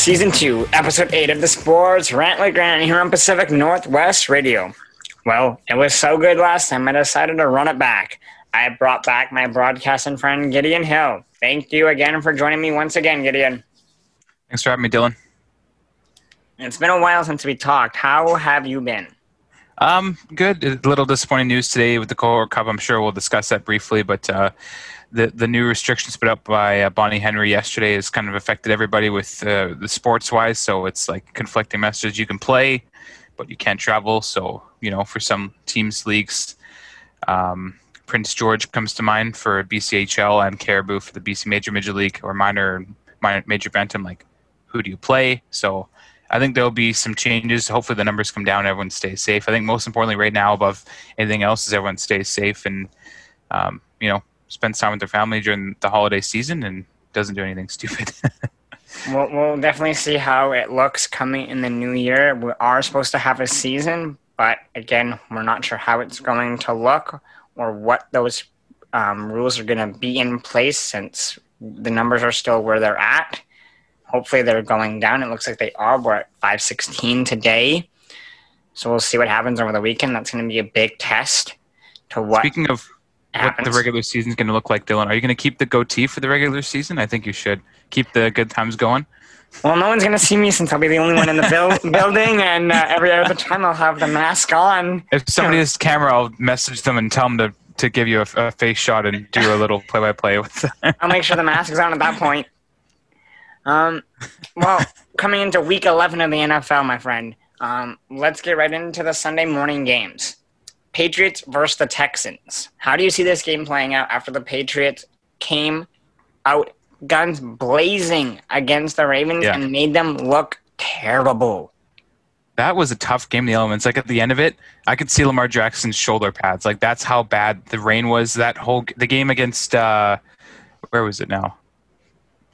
Welcome back to season two, episode eight of the Sports Rant with Grant here on Pacific Northwest Radio. Well, it was so good last time, I decided to run it back. I brought back my broadcasting friend Gideon Hill. Thank you again for joining me once again, Gideon. Thanks for having me, Dylan. It's been a while since we talked. How have you been? Um, good. A little disappointing news today with the Cohort Cup. I'm sure we'll discuss that briefly, but uh, the the new restrictions put up by uh, Bonnie Henry yesterday has kind of affected everybody with uh, the sports wise. So it's like conflicting messages. You can play, but you can't travel. So you know, for some teams, leagues, um, Prince George comes to mind for BCHL and Cariboo for the BC Major Midget League or minor, minor major bantam. Like, who do you play? So. I think there'll be some changes. Hopefully, the numbers come down. Everyone stays safe. I think most importantly, right now, above anything else, is everyone stays safe and um, you know spends time with their family during the holiday season and doesn't do anything stupid. we'll, we'll definitely see how it looks coming in the new year. We are supposed to have a season, but again, we're not sure how it's going to look or what those um, rules are going to be in place since the numbers are still where they're at. Hopefully, they're going down. It looks like they are. We're at 516 today. So we'll see what happens over the weekend. That's going to be a big test to what. Speaking of what the regular season is going to look like, Dylan. Are you going to keep the goatee for the regular season? I think you should keep the good times going. Well, no one's going to see me since I'll be the only one in the build- building, and uh, every other time I'll have the mask on. If somebody has camera, I'll message them and tell them to, to give you a, a face shot and do a little play by play with. I'll make sure the mask is on at that point. Um, well, coming into week 11 of the NFL, my friend, um, let's get right into the Sunday morning games. Patriots versus the Texans. How do you see this game playing out after the Patriots came out guns blazing against the Ravens yeah. and made them look terrible? That was a tough game. The elements, like at the end of it, I could see Lamar Jackson's shoulder pads. Like that's how bad the rain was. That whole the game against uh, where was it now?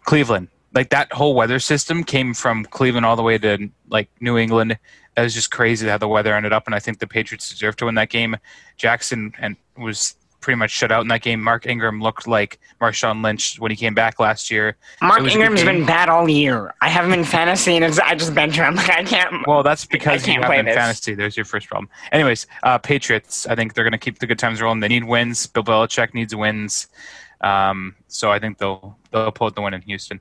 Cleveland. Like that whole weather system came from Cleveland all the way to like New England that was just crazy how the weather ended up, and I think the Patriots deserved to win that game. Jackson and was pretty much shut out in that game. Mark Ingram looked like Marshawn Lynch when he came back last year. Mark Ingram's been bad all year. I have him in fantasy, and I just bench him. Like I can't. Well, that's because you have him in fantasy. There's your first problem. Anyways, uh, Patriots. I think they're going to keep the good times rolling. They need wins. Bill Belichick needs wins. Um, so I think they'll they'll pull out the win in Houston.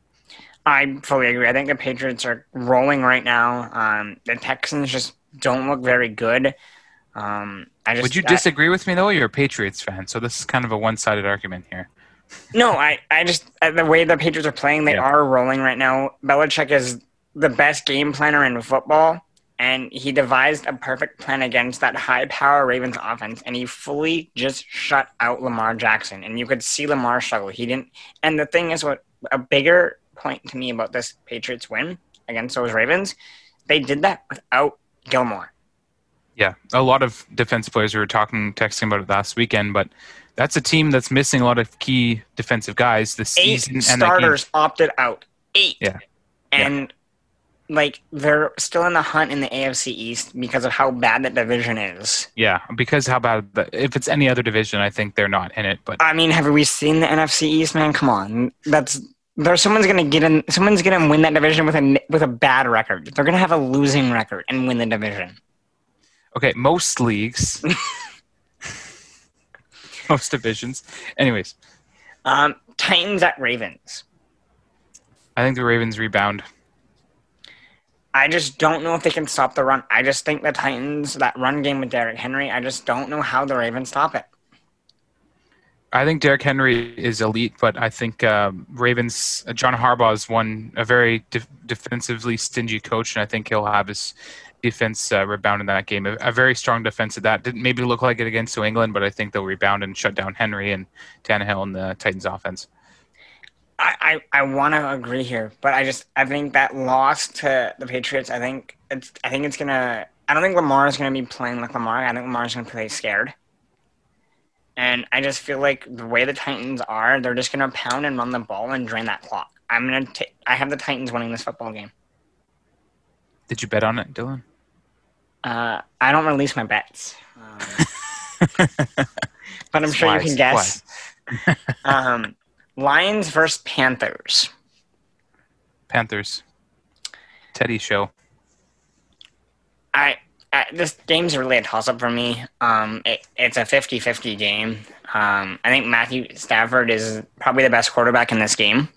I fully agree. I think the Patriots are rolling right now. Um, the Texans just don't look very good. Um, I just, Would you disagree with me though? You're a Patriots fan, so this is kind of a one-sided argument here. no, I, I just uh, the way the Patriots are playing, they yeah. are rolling right now. Belichick is the best game planner in football, and he devised a perfect plan against that high-power Ravens offense, and he fully just shut out Lamar Jackson. And you could see Lamar struggle. He didn't. And the thing is, what a bigger point to me about this Patriots win against those Ravens, they did that without Gilmore. Yeah, a lot of defense players we were talking, texting about it last weekend, but that's a team that's missing a lot of key defensive guys this Eight season. starters opted out. Eight. Yeah. And yeah. like they're still in the hunt in the AFC East because of how bad that division is. Yeah, because how bad the, if it's any other division, I think they're not in it. But I mean, have we seen the NFC East, man? Come on, that's there's someone's gonna get in. Someone's gonna win that division with a with a bad record. They're gonna have a losing record and win the division. Okay, most leagues, most divisions. Anyways, um, Titans at Ravens. I think the Ravens rebound. I just don't know if they can stop the run. I just think the Titans, that run game with Derrick Henry, I just don't know how the Ravens stop it. I think Derrick Henry is elite, but I think um, Ravens, uh, John Harbaugh is one a very de- defensively stingy coach, and I think he'll have his defense uh, rebound in that game. A, a, very strong defense at that. Didn't maybe look like it against New England, but I think they'll rebound and shut down Henry and Tannehill and the Titans offense. I, I, I want to agree here, but I just I think that loss to the Patriots. I think it's I think it's gonna. I don't think Lamar is gonna be playing like Lamar. I think Lamar is gonna play scared. And I just feel like the way the Titans are, they're just going to pound and run the ball and drain that clock. I'm going to take. I have the Titans winning this football game. Did you bet on it, Dylan? Uh, I don't release my bets. Um, but I'm sure wise. you can guess. um, Lions versus Panthers. Panthers. Teddy show. I, I this game's really a toss up for me. Um, it, it's a 50-50 game. Um, I think Matthew Stafford is probably the best quarterback in this game.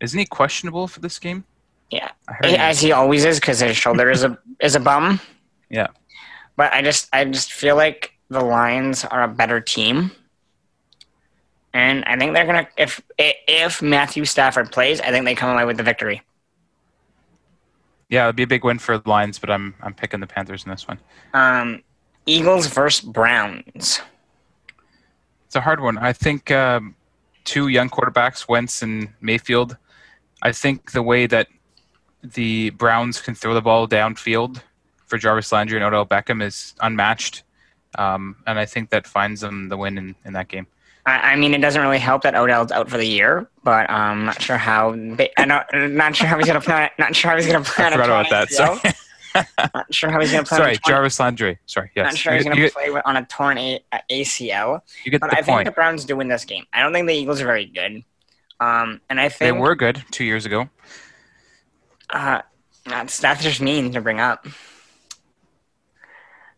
Isn't he questionable for this game? Yeah, I heard he as he always is because his shoulder is a is a bum. Yeah, but I just I just feel like the Lions are a better team, and I think they're gonna if if Matthew Stafford plays, I think they come away with the victory. Yeah, it'd be a big win for the Lions, but I'm I'm picking the Panthers in this one. Um, Eagles versus Browns. It's a hard one. I think um, two young quarterbacks, Wentz and Mayfield. I think the way that the Browns can throw the ball downfield for Jarvis Landry and Odell Beckham is unmatched. Um, and I think that finds them the win in, in that game. I, I, mean, it doesn't really help that Odell's out for the year, but I'm um, not sure how. I'm not, not sure how he's gonna play. Not sure how he's gonna play. I forgot about that. Sorry. not sure how he's gonna play. Sorry, Jarvis Landry. Sorry, yes. Not sure you, he's gonna play get, on a torn a, a ACL. You get but the I point. think the Browns do win this game. I don't think the Eagles are very good. Um, and I think they were good two years ago. Uh, that's that's just mean to bring up.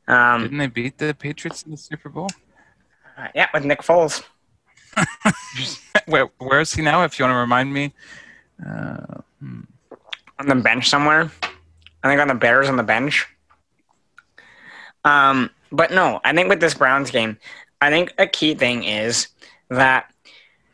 Um, Didn't they beat the Patriots in the Super Bowl? Uh, yeah, with Nick Foles. Where, where is he now? If you want to remind me. Uh, hmm. On the bench somewhere. I think on the Bears on the bench. Um, but no, I think with this Browns game, I think a key thing is that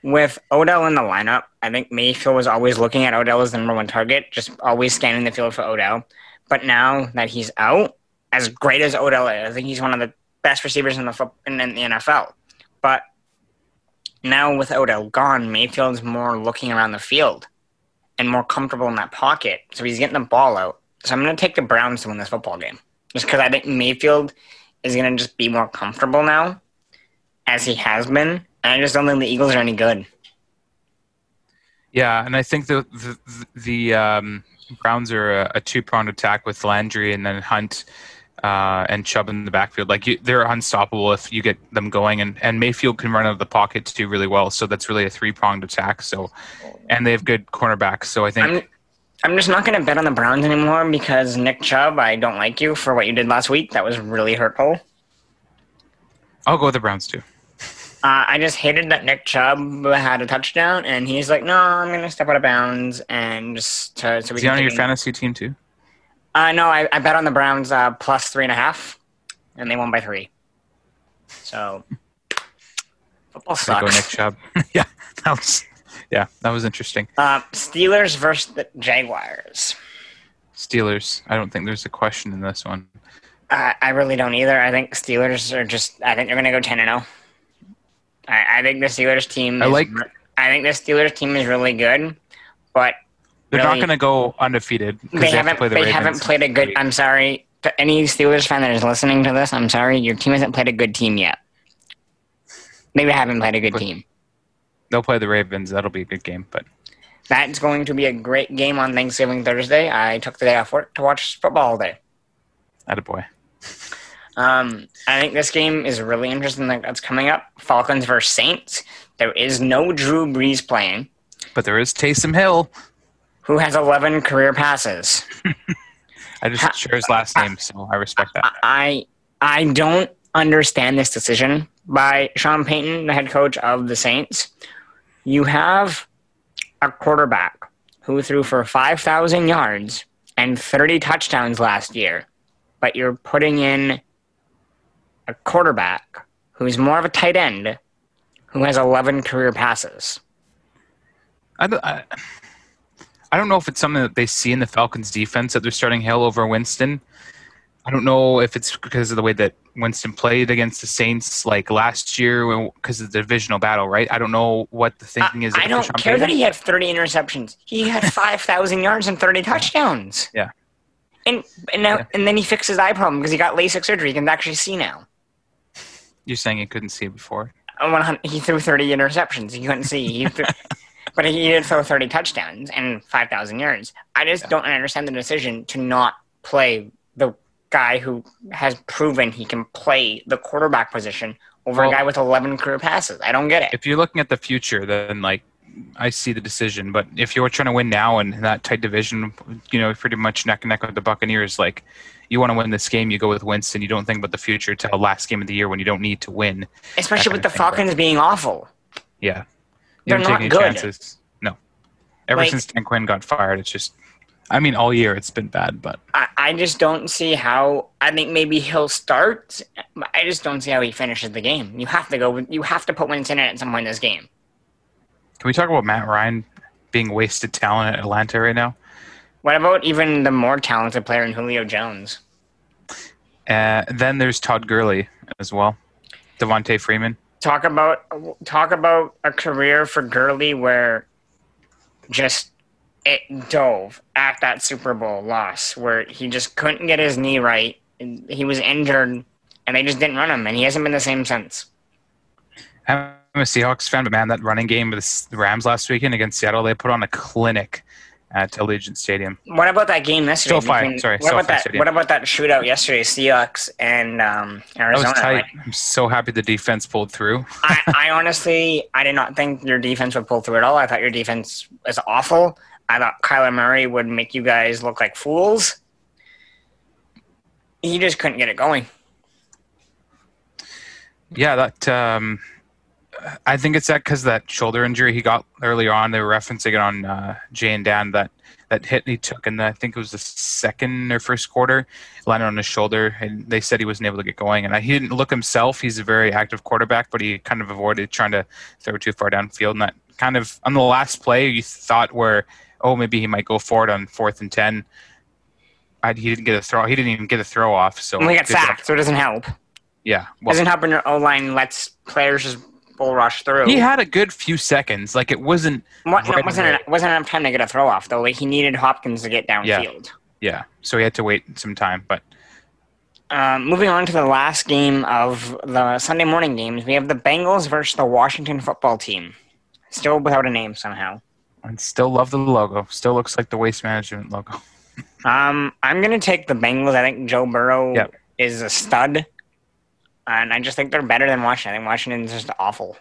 with Odell in the lineup, I think Mayfield was always looking at Odell as the number one target, just always scanning the field for Odell. But now that he's out, as great as Odell is, I think he's one of the best receivers in the in the NFL. But now with Odell gone, Mayfield's more looking around the field and more comfortable in that pocket, so he's getting the ball out. So I'm going to take the Browns to win this football game, just because I think Mayfield is going to just be more comfortable now, as he has been, and I just don't think the Eagles are any good. Yeah, and I think the the, the um, Browns are a, a two pronged attack with Landry and then Hunt uh, and Chubb in the backfield. Like you, they're unstoppable if you get them going, and, and Mayfield can run out of the pocket too really well. So that's really a three pronged attack. So, and they have good cornerbacks. So I think. I'm, I'm just not going to bet on the Browns anymore because Nick Chubb, I don't like you for what you did last week. That was really hurtful. I'll go with the Browns too. Uh, I just hated that Nick Chubb had a touchdown, and he's like, "No, I'm going to step out of bounds and just to, so we." Is he on your fantasy team too? Uh, no, I, I bet on the Browns uh, plus three and a half, and they won by three. So football sucks. Go Nick Chubb. yeah, that was yeah, that was interesting. Uh, Steelers versus the Jaguars. Steelers. I don't think there's a question in this one. Uh, I really don't either. I think Steelers are just. I think they're going to go ten and zero. Oh. I, I think the Steelers team. I like. I think the Steelers team is really good, but they're really, not going to go undefeated. They, they haven't. Have the they haven't played a good. I'm sorry to any Steelers fan that is listening to this. I'm sorry, your team hasn't played a good team yet. They haven't played a good team. They'll play the Ravens. That'll be a good game, but that's going to be a great game on Thanksgiving Thursday. I took the day off work to watch football all day. Attaboy. Um, I think this game is really interesting. That's coming up. Falcons versus Saints. There is no Drew Brees playing, but there is Taysom Hill, who has 11 career passes. I just ha- share his last name, so I respect that. I I don't understand this decision by Sean Payton, the head coach of the Saints. You have a quarterback who threw for 5,000 yards and 30 touchdowns last year, but you're putting in a quarterback who's more of a tight end who has 11 career passes. I, I, I don't know if it's something that they see in the Falcons defense that they're starting Hill over Winston. I don't know if it's because of the way that Winston played against the Saints like last year because of the divisional battle, right? I don't know what the thinking is. I don't care that he had 30 interceptions. He had 5,000 yards and 30 touchdowns. Yeah. And and, now, yeah. and then he fixed his eye problem because he got LASIK surgery. He can actually see now. You're saying he couldn't see before? Uh, he threw 30 interceptions. He couldn't see. He threw, but he did throw 30 touchdowns and 5,000 yards. I just yeah. don't understand the decision to not play the guy who has proven he can play the quarterback position over well, a guy with 11 career passes. I don't get it. If you're looking at the future, then like I see the decision. But if you're trying to win now in that tight division, you know, pretty much neck and neck with the Buccaneers, like you want to win this game, you go with Winston. You don't think about the future till the last game of the year when you don't need to win. Especially with the Falcons but, being awful. Yeah, you They're don't take any good. chances. No, ever like, since Dan Quinn got fired, it's just. I mean, all year it's been bad, but I, I just don't see how. I think maybe he'll start. I just don't see how he finishes the game. You have to go. You have to put Winston in at some point in this game. Can we talk about Matt Ryan being wasted talent at Atlanta right now? What about even the more talented player in Julio Jones? Uh, then there's Todd Gurley as well, Devonta Freeman. Talk about talk about a career for Gurley where just it dove at that Super Bowl loss where he just couldn't get his knee right. He was injured, and they just didn't run him, and he hasn't been the same since. I'm a Seahawks fan, but man, that running game with the Rams last weekend against Seattle, they put on a clinic at Allegiant Stadium. What about that game yesterday? SoFi, between, sorry. What about that? Stadium. What about that shootout yesterday? Seahawks and um, Arizona. Tight. I'm so happy the defense pulled through. I, I honestly, I did not think your defense would pull through at all. I thought your defense was awful. I thought Kyler Murray would make you guys look like fools. He just couldn't get it going. Yeah, that. Um, I think it's that because that shoulder injury he got earlier on. They were referencing it on uh, Jay and Dan that that hit he took in the, I think it was the second or first quarter, landed on his shoulder, and they said he wasn't able to get going. And I, he didn't look himself. He's a very active quarterback, but he kind of avoided trying to throw too far downfield. And that kind of on the last play, you thought where oh maybe he might go for it on fourth and ten. I, he didn't get a throw. He didn't even get a throw off. So we got sacked, so it doesn't help. Yeah, well, doesn't help when your O line lets players just bull rush through. He had a good few seconds. Like it wasn't. What, no, it wasn't enough, wasn't enough time to get a throw off though. Like he needed Hopkins to get downfield. Yeah. yeah. So he had to wait some time, but. Um, moving on to the last game of the Sunday morning games, we have the Bengals versus the Washington football team. Still without a name somehow. And still love the logo. Still looks like the waste management logo. um, I'm gonna take the Bengals. I think Joe Burrow yep. is a stud and I just think they're better than Washington. I think Washington's just awful.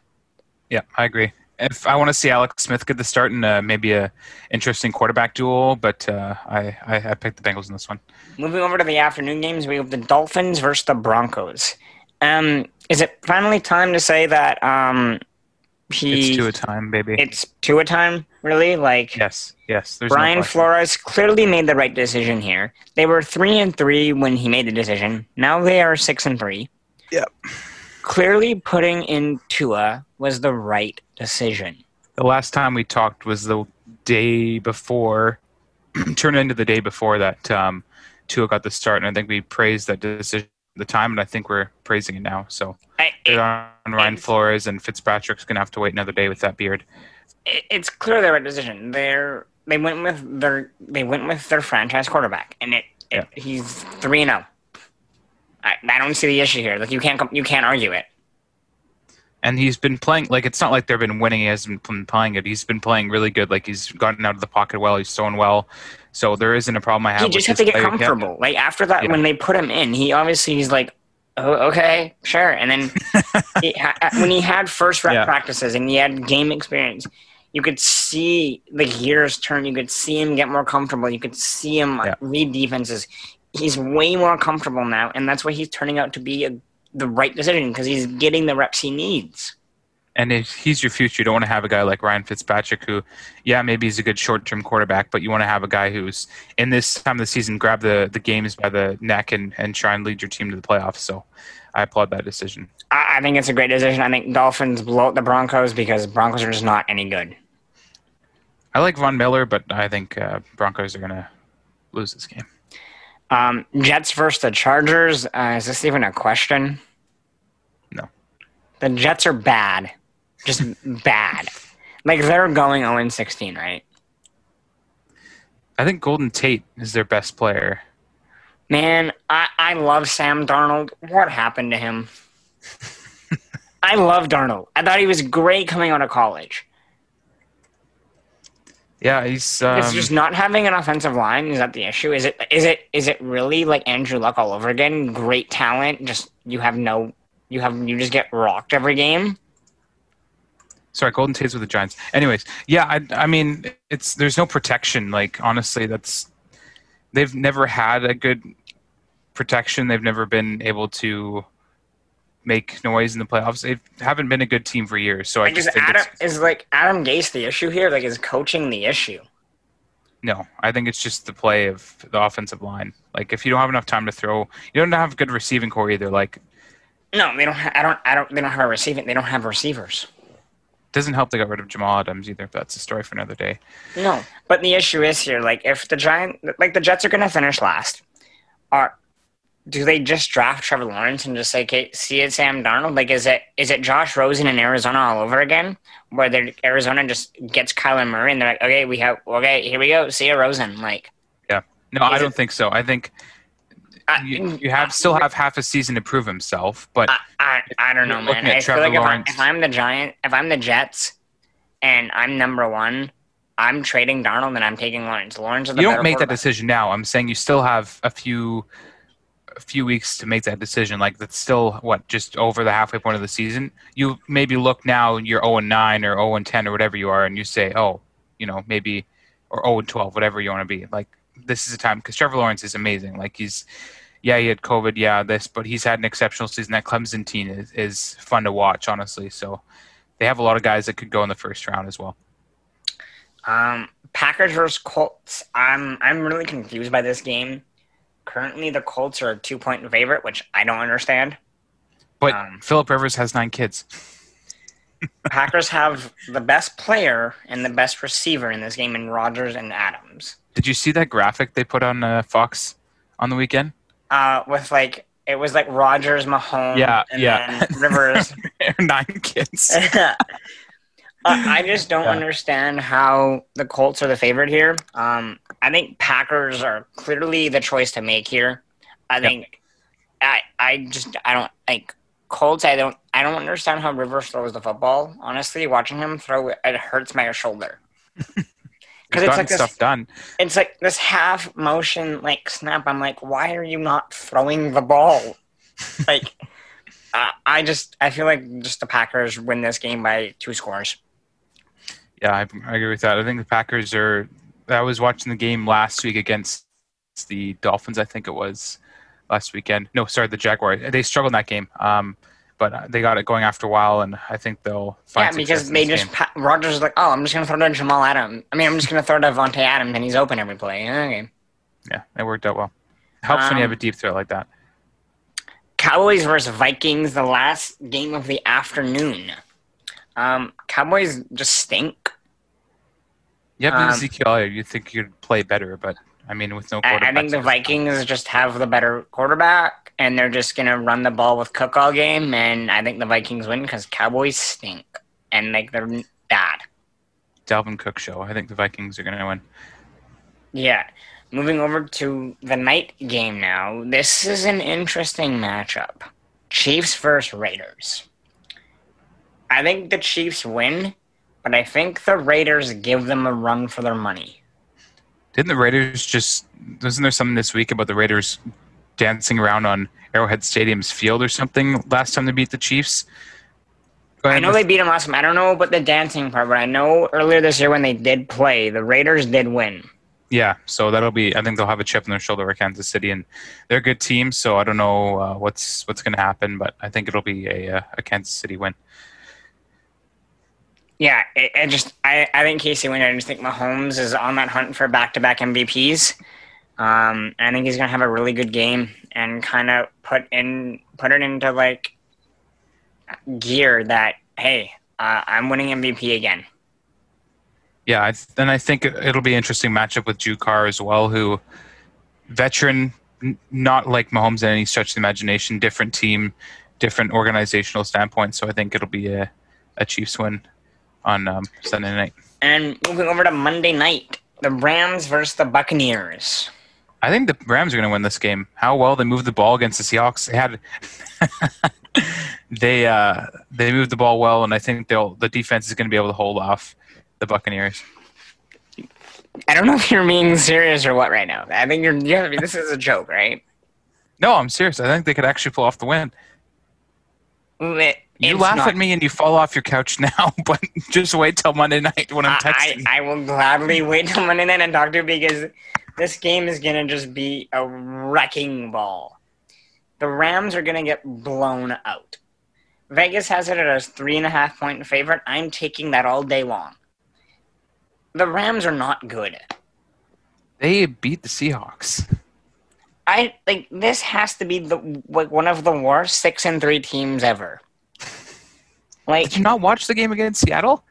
Yeah, I agree. If I want to see Alex Smith get the start in uh, maybe a interesting quarterback duel, but uh, I, I I picked the Bengals in this one. Moving over to the afternoon games, we have the Dolphins versus the Broncos. Um, is it finally time to say that um, he? It's Tua time, baby. It's Tua time, really. Like yes, yes. Brian no Flores clearly made the right decision here. They were three and three when he made the decision. Now they are six and three. Yeah. Clearly, putting in Tua was the right decision. The last time we talked was the day before, turned into the day before that um, Tua got the start, and I think we praised that decision at the time, and I think we're praising it now. So, I, it, on Ryan Flores and Fitzpatrick's going to have to wait another day with that beard. It, it's clearly the right decision. They're they went with their they went with their franchise quarterback, and it, it yeah. he's three and zero. I, I don't see the issue here. Like you can't you can't argue it. And he's been playing like it's not like they've been winning. He hasn't been playing it. He's been playing really good. Like he's gotten out of the pocket well. He's thrown well. So there isn't a problem I have. He just has to get comfortable. Like after that, yeah. when they put him in, he obviously he's like, oh, okay, sure. And then he, uh, when he had first rep yeah. practices and he had game experience, you could see the gears turn. You could see him get more comfortable. You could see him yeah. read defenses he's way more comfortable now, and that's why he's turning out to be a, the right decision because he's getting the reps he needs. And if he's your future, you don't want to have a guy like Ryan Fitzpatrick, who, yeah, maybe he's a good short-term quarterback, but you want to have a guy who's in this time of the season grab the the games by the neck and and try and lead your team to the playoffs. So, I applaud that decision. I, I think it's a great decision. I think Dolphins blow out the Broncos because Broncos are just not any good. I like Von Miller, but I think uh, Broncos are going to lose this game. Um, Jets versus the Chargers. Uh, is this even a question? No. The Jets are bad. Just bad. Like they're going 0 16, right? I think Golden Tate is their best player. Man, I, I love Sam Darnold. What happened to him? I love Darnold. I thought he was great coming out of college. Yeah, he's. Um, it's just not having an offensive line. Is that the issue? Is it? Is it? Is it really like Andrew Luck all over again? Great talent, just you have no. You have you just get rocked every game. Sorry, Golden Tate's with the Giants. Anyways, yeah, I, I mean, it's there's no protection. Like honestly, that's they've never had a good protection. They've never been able to make noise in the playoffs. They haven't been a good team for years. So I is just think Adam it's, is like Adam Gase the issue here? Like, is coaching the issue? no, I think it's just the play of the offensive line. Like if you don't have enough time to throw, you don't have a good receiving core either. Like No, they don't. Ha- I don't. I don't. They don't have a receiving. They don't have receivers. doesn't help they got rid of Jamal Adams either. But that's a story for another day. No, but the issue is here. Like, if the Giant, like the Jets are going to finish last, are do they just draft Trevor Lawrence and just say, "Okay, see it, Sam Darnold"? Like, is it is it Josh Rosen in Arizona all over again, where they Arizona just gets Kyler Murray and they're like, "Okay, we have okay, here we go, see you, Rosen." Like, yeah, No, I don't think so. I think I, you, you have still have half a season to prove himself, but I, I, I don't know, man. I feel like if, I, Lawrence. if I'm the Giant, if I'm the Jets, and I'm number one, I'm trading Darnold and I'm taking Lawrence. Lawrence is the you don't make that decision now. I'm saying you still have a few a few weeks to make that decision. Like that's still what just over the halfway point of the season. You maybe look now you're 0 and 9 or 0 and 10 or whatever you are, and you say, oh, you know, maybe or 0 and 12, whatever you want to be. Like this is a time because Trevor Lawrence is amazing. Like he's yeah, he had COVID, yeah, this, but he's had an exceptional season. That Clemson team is, is fun to watch, honestly. So they have a lot of guys that could go in the first round as well. Um, Packers versus Colts. I'm I'm really confused by this game. Currently, the Colts are a two point favorite, which I don't understand. But Um, Philip Rivers has nine kids. Packers have the best player and the best receiver in this game in Rodgers and Adams. Did you see that graphic they put on uh, Fox on the weekend? Uh, with like it was like Rodgers, Mahomes, Yeah, and yeah. then Rivers. nine kids. I I just don't Yeah. understand how the Colts are the favorite here. Um, I think Packers are clearly the choice to make here. I Yep. think I I just I don't like Colts. I don't I don't understand how Rivers throws the football. Honestly, watching him throw it, it hurts my shoulder. Because it's like this, stuff done. it's like this half motion like snap. I'm like, why are you not throwing the ball? like, I I just I feel like just the Packers win this game by two scores. Yeah, I, I agree with that. I think the Packers are. I was watching the game last week against the Dolphins. I think it was last weekend. No, sorry, the Jaguars. They struggled in that game, um, but they got it going after a while, and I think they'll find Yeah, because they just pa- Rodgers is like, oh, I'm just gonna throw to Jamal Adams. I mean, I'm just gonna throw to Davante Adams, and he's open every play. Okay. Yeah, it worked out well. Helps when you have Um, a deep threat like that. Cowboys versus Vikings, the last game of the afternoon. Um, Cowboys just stink. Yeah, have um, Ezekiel You think you'd play better, but I mean, with no quarterback. I think the Vikings just have the better quarterback, and they're just gonna run the ball with Cook all game, and I think the Vikings win because Cowboys stink, and like they're bad. Dalvin Cook show. I think the Vikings are going to win. Yeah. Moving over to the night game now. This is an interesting matchup. Chiefs versus Raiders. I think the Chiefs win, but I think the Raiders give them a run for their money. Didn't the Raiders just? Wasn't there something this week about the Raiders dancing around on Arrowhead Stadium's field or something last time they beat the Chiefs? I know they beat them last time. I don't know about the dancing part, but I know earlier this year when they did play, the Raiders did win. Yeah, so that'll be. I think they'll have a chip on their shoulder for Kansas City, and they're a good team. So I don't know uh, what's what's going to happen, but I think it'll be a, uh, a Kansas City win. Yeah, it just I, I think KC win. I just think Mahomes is on that hunt for back to back MVPs. Um, I think he's gonna have a really good game and kind of put in put it into like gear that hey, uh, I'm winning MVP again. Yeah, I th- and I think it- it'll be an interesting matchup with Drew Carr as well, who veteran, n- not like Mahomes in any stretch of the imagination, different team, different organizational standpoint. So I think it'll be a, a Chiefs win on um, Sunday night. And moving over to Monday night, the Rams versus the Buccaneers. I think the Rams are going to win this game. How well they moved the ball against the Seahawks. They had they uh, they moved the ball well, and I think they'll the defense is going to be able to hold off the Buccaneers. I don't know if you're being serious or what right now. I think you're. you're this is a joke, right? No, I'm serious. I think they could actually pull off the win. You It's laugh not- at me and you fall off your couch now, but just wait till Monday night when I'm texting. I, I will gladly wait till Monday night and talk to you because this game is gonna just be a wrecking ball. The Rams are gonna get blown out. Vegas has it as three and a half point favorite. I'm taking that all day long. The Rams are not good. they beat the Seahawks. I like this has to be the like one of the worst six and three teams ever. Like Did you not watch the game against Seattle?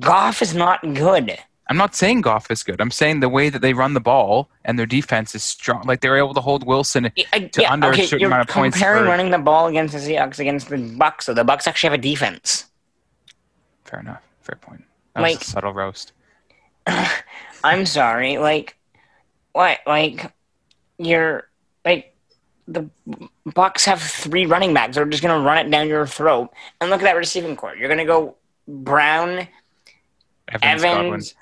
Goff is not good. I'm not saying Goff is good. I'm saying the way that they run the ball and their defense is strong. Like they were able to hold Wilson. I, To under a certain amount of points comparing running the ball against the Seahawks against the Bucks. So the Bucks actually have a defense. Fair enough. Fair point. That was Like- a subtle roast. I'm sorry, like what? Like you're like the Bucks have three running backs. They're just gonna run it down your throat. And look at that receiving core. You're gonna go Brown, Evans, Evans,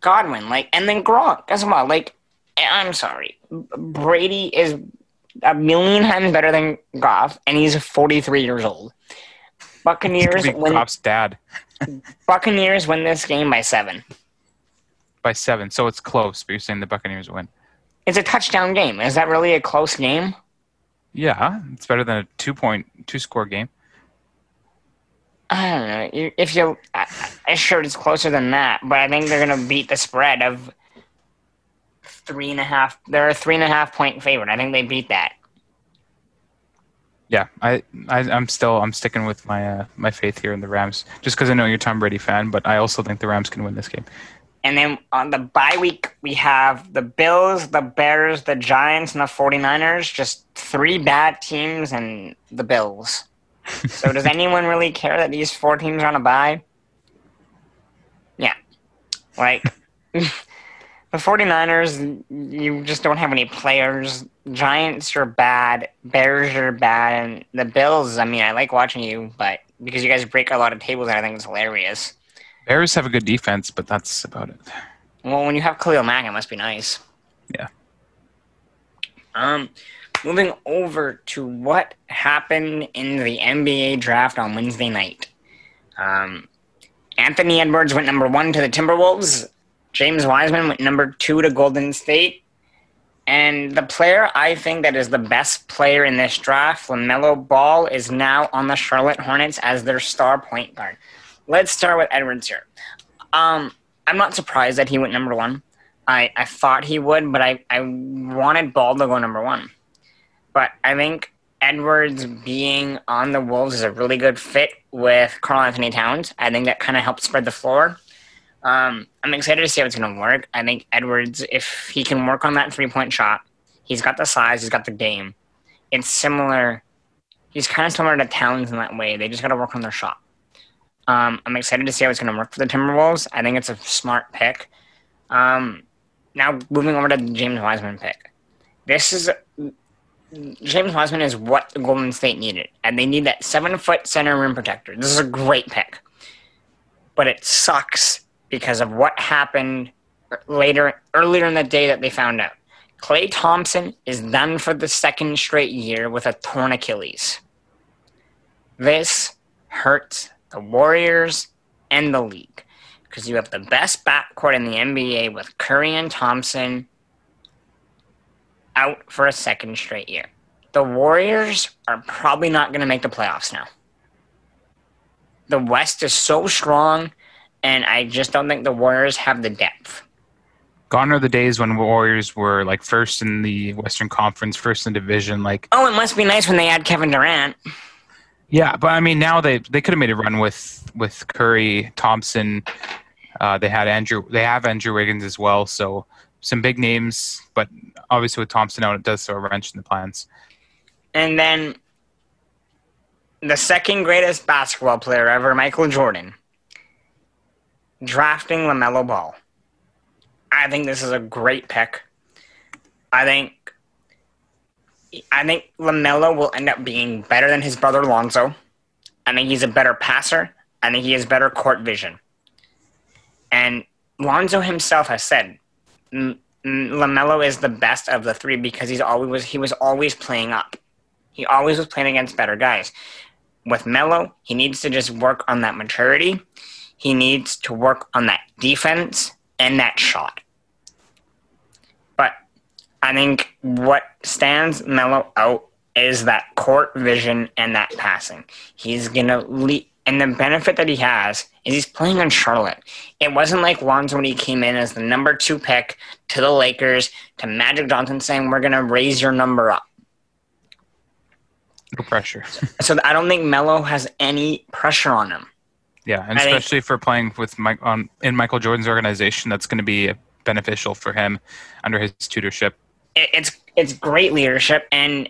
Godwin. Godwin, like, and then Gronk as well. Like, I'm sorry, Brady is a million times better than Goff, and he's 43 years old. Buccaneers win. Goff's dad Buccaneers win this game by seven. by seven, so it's close. But you're saying the Buccaneers win. It's a touchdown game. Is that really a close game? Yeah, it's better than a two point two score game. I don't know. You- If you, I, I sure it's closer than that, but I think they're gonna beat the spread of three and a half. They're a three and a half point favorite. I think they beat that. Yeah, I, I I'm still I'm sticking with my uh, my faith here in the Rams, just because I know you're a Tom Brady fan, but I also think the Rams can win this game. And then on the bye week, we have the Bills, the Bears, the Giants, and the 49ers. Just three bad teams and the Bills. so does anyone really care that these four teams are on a bye? Yeah. Like, the 49ers, you just don't have any players. Giants are bad. Bears are bad. And the Bills, I mean, I like watching you, but because you guys break a lot of tables, and I think it's hilarious. Bears have a good defense, but that's about it. Well, when you have Khalil Mack, it must be nice. Yeah. Um, moving over to what happened in the NBA draft on Wednesday night. Um, Anthony Edwards went number one to the Timberwolves. James Wiseman went number two to Golden State. And the player I think that is the best player in this draft, LaMelo Ball, is now on the Charlotte Hornets as their star point guard. Let's start with Edwards here. Um, I'm not surprised that he went number one. I, I thought he would, but I, I wanted Ball to go number one. But I think Edwards being on the Wolves is a really good fit with Karl-Anthony Towns. I think that kind of helps spread the floor. Um, I'm excited to see how it's going to work. I think Edwards, if he can work on that three point shot, he's got the size, he's got the game. It's similar. He's kind of similar to Towns in that way. They just got to work on their shot. Um, I'm excited to see how it's going to work for the Timberwolves. I think it's a smart pick. Um, now moving over to the James Wiseman pick. This is James Wiseman is what Golden State needed, and they need that seven foot center rim protector. This is a great pick, but it sucks because of what happened later earlier in the day that they found out. Klay Thompson is done for the second straight year with a torn Achilles. This hurts the Warriors and the league because you have the best backcourt in the NBA with Curry and Thompson out for a second straight year. The Warriors are probably not going to make the playoffs now. The West is so strong, and I just don't think the Warriors have the depth. Gone are the days when Warriors were like first in the Western Conference, first in division. Like, Oh, it must be nice when they add Kevin Durant. Yeah, but I mean, now they they could have made a run with with Curry, Thompson. Uh, they had Andrew. They have Andrew Wiggins as well. So some big names, but obviously with Thompson out, it does throw a wrench in the plans. And then the second greatest basketball player ever, Michael Jordan, drafting LaMelo Ball. I think this is a great pick. I think I think LaMelo will end up being better than his brother Lonzo. I think he's a better passer. I think he has better court vision. And Lonzo himself has said "M- M- LaMelo is the best of the three because he's always he was always playing up. He always was playing against better guys. with Melo, he needs to just work on that maturity. He needs to work on that defense and that shot. I think what stands Melo out is that court vision and that passing. He's gonna lead, and the benefit that he has is he's playing on Charlotte. It wasn't like Lonzo when he came in as the number two pick to the Lakers to Magic Johnson saying we're gonna raise your number up. No pressure. so I don't think Melo has any pressure on him. Yeah, and I especially think, for playing with Mike on in Michael Jordan's organization, that's going to be beneficial for him under his tutorship. It's it's great leadership, and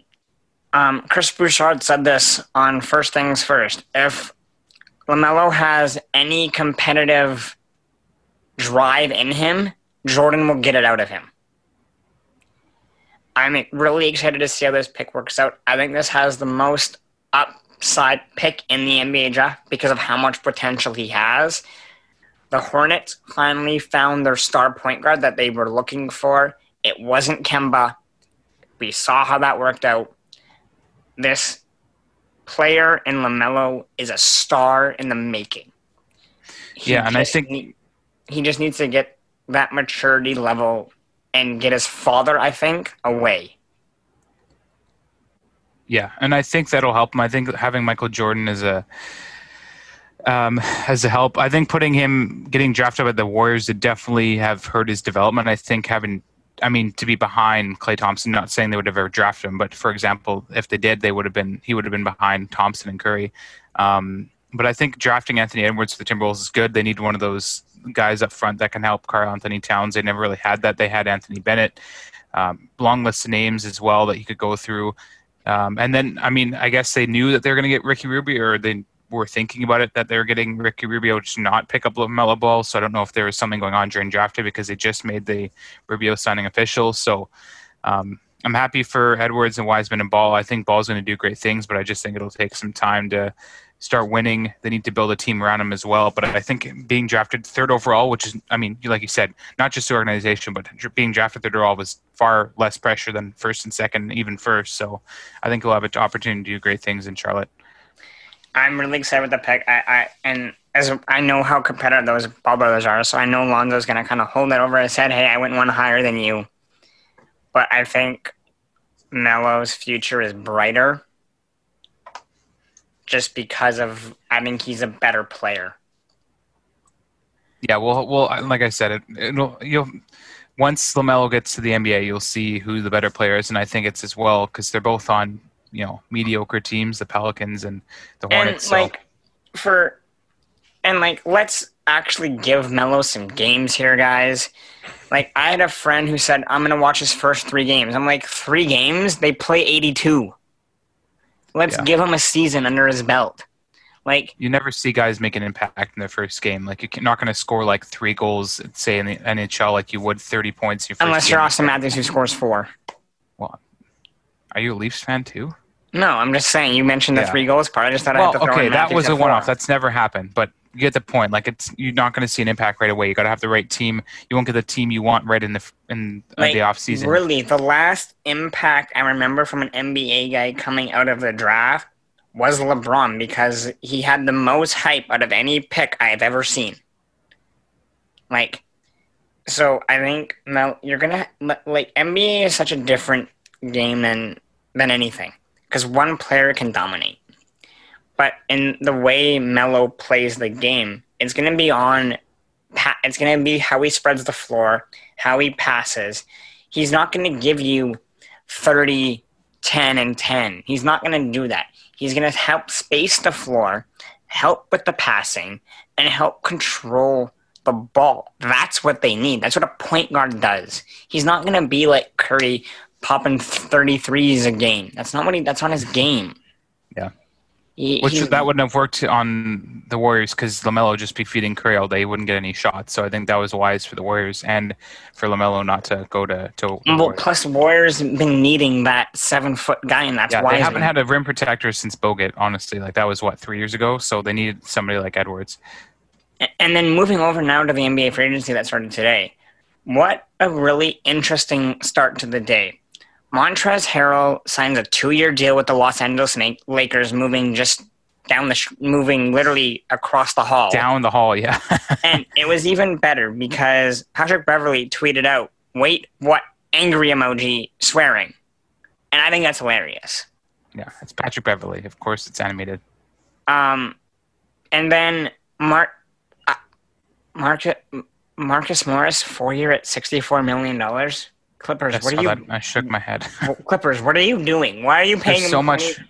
um, Chris Broussard said this on First Things First. If LaMelo has any competitive drive in him, Jordan will get it out of him. I'm really excited to see how this pick works out. I think this has the most upside pick in the NBA draft because of how much potential he has. The Hornets finally found their star point guard that they were looking for. It wasn't Kemba. We saw how that worked out. This player in LaMelo is a star in the making. He yeah, and I think need, he just needs to get that maturity level and get his father, I think, away. Yeah, and I think that'll help him. I think having Michael Jordan as a um, as a help. I think putting him getting drafted by the Warriors would definitely have hurt his development. I think having I mean, to be behind Klay Thompson, not saying they would have ever drafted him, but for example, if they did, they would have been he would have been behind Thompson and Curry. Um, but I think drafting Anthony Edwards for the Timberwolves is good. They need one of those guys up front that can help Karl-Anthony Towns. They never really had that. They had Anthony Bennett. Um, long list of names as well that you could go through. Um, and then, I mean, I guess they knew that they were going to get Ricky Rubio, or they were thinking about it that they were getting Ricky Rubio to not pick up LaMelo Ball. So I don't know if there was something going on during draft day because they just made the Rubio signing official. So um, I'm happy for Edwards and Wiseman and Ball. I think Ball's going to do great things, but I just think it'll take some time to start winning. They need to build a team around him as well. But I think being drafted third overall, which is, I mean, like you said, not just the organization, but being drafted third overall was far less pressure than first and second, even first. So I think he'll have an opportunity to do great things in Charlotte. I'm really excited with the pick. I, I and as I know how competitive those ball brothers are, so I know Lonzo's going to kind of hold it over his head. Hey, I went one higher than you, but I think Melo's future is brighter just because of I think he's a better player. Yeah, well, well, like I said, it, it'll you'll once Lamelo gets to the NBA, you'll see who the better player is, and I think it's as well because they're both on you know mediocre teams, the Pelicans and the Hornets. And like so. for and like let's actually give Melo some games here, guys. Like I had a friend who said I'm gonna watch his first three games. I'm like three games? They play 82. Let's yeah. give him a season under his belt. Like you never see guys make an impact in their first game. Like you're not going to score like three goals, say in the NHL, like you would 30 points. Unless you're Auston Matthews, who scores four. Are you a Leafs fan too? No, I'm just saying. You mentioned the yeah. three goals part. I just thought well, I had to throw okay, in that was a one-off. That's never happened. But you get the point. Like it's you're not going to see an impact right away. You got to have the right team. You won't get the team you want right in the in like, the off season. Really, the last impact I remember from an NBA guy coming out of the draft was LeBron because he had the most hype out of any pick I have ever seen. Like, so I think Mel, you're gonna like NBA is such a different game than than anything because one player can dominate. But in the way Melo plays the game, it's going to be on. It's going to be how he spreads the floor, how he passes. He's not going to give you 30, 10, and 10. He's not going to do that. He's going to help space the floor, help with the passing, and help control the ball. That's what they need. That's what a point guard does. He's not going to be like Curry popping 33s a game. That's not what he. That's not his game. Yeah. He, Which that wouldn't have worked on the Warriors because Lamelo would just be feeding Curry all day. He wouldn't get any shots. So I think that was wise for the Warriors and for Lamelo not to go to to. Well, Warriors. plus Warriors have been needing that seven foot guy, and that's yeah, why they haven't had a rim protector since Bogut. Honestly, like that was what three years ago. So they needed somebody like Edwards. And then moving over now to the NBA free agency that started today. What a really interesting start to the day. Montrezl Harrell signs a two-year deal with the Los Angeles Lakers, moving just down the sh- moving literally across the hall. Down the hall, yeah. and it was even better because Patrick Beverley tweeted out, "Wait, what angry emoji swearing?" And I think that's hilarious. yeah, it's Patrick Beverley. Of course, it's animated. Um, and then Mark, uh, Marcus, Marcus Morris, four year at sixty four million dollars. Clippers, I what are you? that. I shook my head. Clippers, what are you doing? Why are you paying There's him so much. money?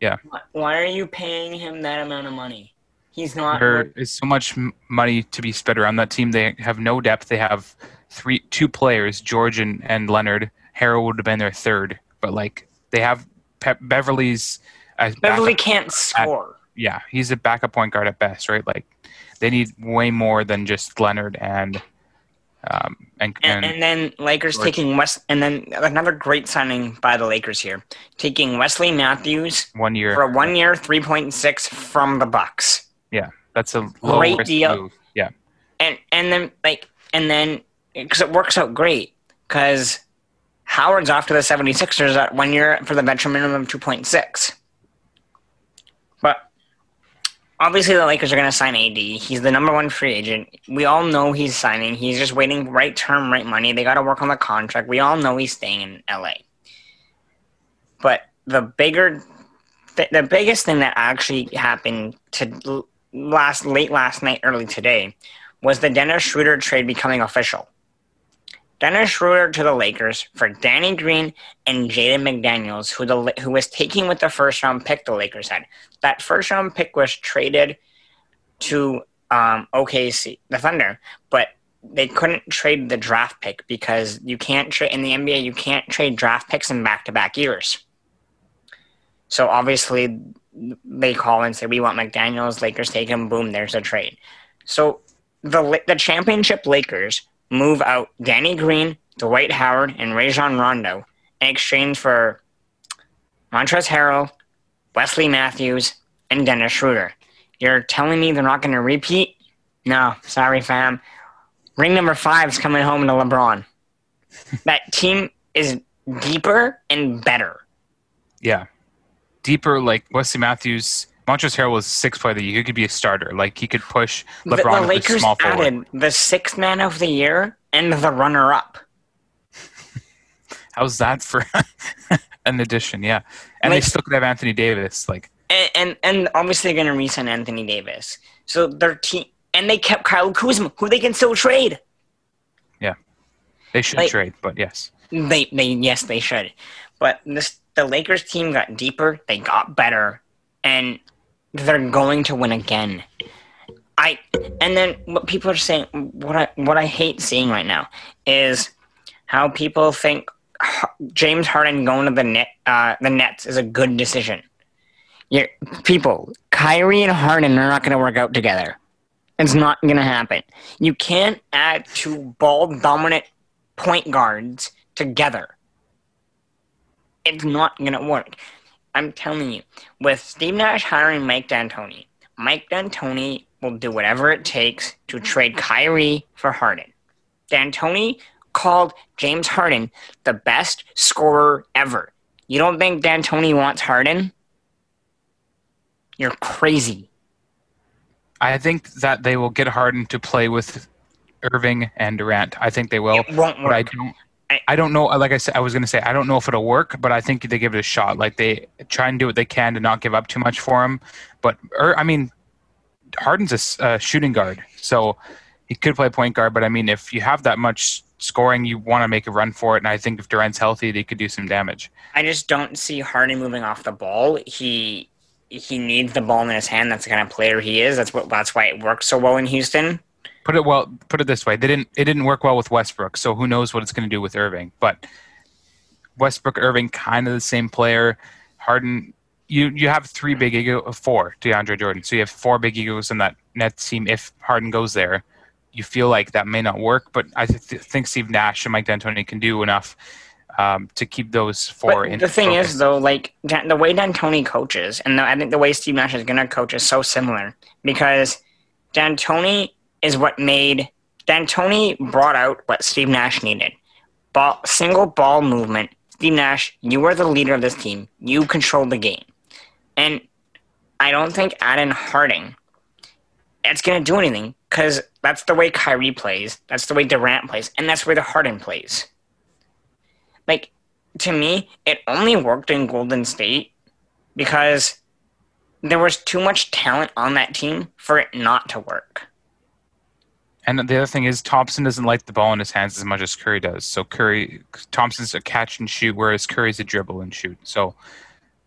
Yeah. Why- are you paying him that amount of money? He's not. There is so much money to be spent around that team. They have no depth. They have three, two players, George and, and Leonard. Harrell would have been their third, but like they have Pe- Beverley's. As Beverley can't score. yeah, he's a backup point guard at best, right? Like they need way more than just Leonard and um and, And, and, then Lakers George. taking West, and then another great signing by the Lakers here, taking Wesley Matthews one year. for a one year, three point six from the Bucks, Yeah, That's a Great deal. move. Yeah, and and then like and then because it works out great because Howard's off to the 76ers at one year for the veteran minimum of two point six, but. Obviously, the Lakers are going to sign AD. He's the number one free agent. We all know he's signing. He's just waiting right term, right money. They got to work on the contract. We all know he's staying in LA. But the bigger, th- the biggest thing that actually happened to last late last night, early today, was the Dennis Schroeder trade becoming official. Dennis Schroeder to the Lakers for Danny Green and Jaden McDaniels, who the who was taking with the first round pick the Lakers had. That first round pick was traded to um, OKC, the Thunder, but they couldn't trade the draft pick because you can't trade in the NBA. You can't trade draft picks in back to back years. So obviously, they call and say we want McDaniel's. Lakers take him. Boom, there's a trade. So the the championship Lakers move out Danny Green, Dwight Howard, and Rajon Rondo in exchange for Montrezl Harrell, Wesley Matthews, and Dennis Schroeder. You're telling me they're not going to repeat? No, sorry, fam. Ring number five is coming home to LeBron. that team is deeper and better. yeah. Deeper, like Wesley Matthews. Montrezl Harrell was sixth player of the year. He could be a starter. Like he could push The, LeBron the a Lakers small forward. added the sixth man of the year and the runner up. How's that for an addition? Yeah, and Like- they still could have Anthony Davis. Like And and, and obviously they're going to re-sign Anthony Davis. So their team and they kept Kyle Kuzma, who they can still trade. Yeah, they should Like- trade, but yes, They they yes they should, but this the Lakers team got deeper. They got better, and they're going to win again. I and then what people are saying what I what I hate seeing right now is how people think James Harden going to the net uh, the Nets is a good decision. you people, Kyrie and Harden are not going to work out together. It's not going to happen. You can't add two ball dominant point guards together. It's not going to work. I'm telling you, with Steve Nash hiring Mike D'Antoni, Mike D'Antoni will do whatever it takes to trade Kyrie for Harden. D'Antoni called James Harden the best scorer ever. You don't think D'Antoni wants Harden? You're crazy. I think that they will get Harden to play with Irving and Durant. I think they will. it won't but I work. don't. I- don't know. Like I said, I was going to say I don't know if it'll work, but I think they give it a shot. Like they try and do what they can to not give up too much for him. But or, I mean, Harden's a a shooting guard, so he could play point guard. But I mean, if you have that much scoring, you want to make a run for it. And I think if Durant's healthy, they could do some damage. I just don't see Harden moving off the ball. He he needs the ball in his hand. That's the kind of player he is. That's what that's why it works so well in Houston. Put it well. Put it this way: they didn't. It didn't work well with Westbrook. So who knows what it's going to do with Irving? But Westbrook, Irving, kind of the same player. Harden, you you have three big ego, four DeAndre Jordan. So you have four big egos in that net team. If Harden goes there, you feel like that may not work. But I th- think Steve Nash and Mike D'Antoni can do enough um, to keep those four. But in the thing focus. is, though, like the way D'Antoni coaches, and the, I think the way Steve Nash is going to coach is so similar because D'Antoni is what made D'Antoni brought out what Steve Nash needed: ball, single ball movement. Steve Nash, you are the leader of this team. You control the game, and I don't think adding Harden it's going to do anything because that's the way Kyrie plays, that's the way Durant plays, and that's where the Harden plays. Like to me, it only worked in Golden State because there was too much talent on that team for it not to work. And the other thing is Thompson doesn't like the ball in his hands as much as Curry does. So Curry Thompson's a catch and shoot, whereas Curry's a dribble and shoot. So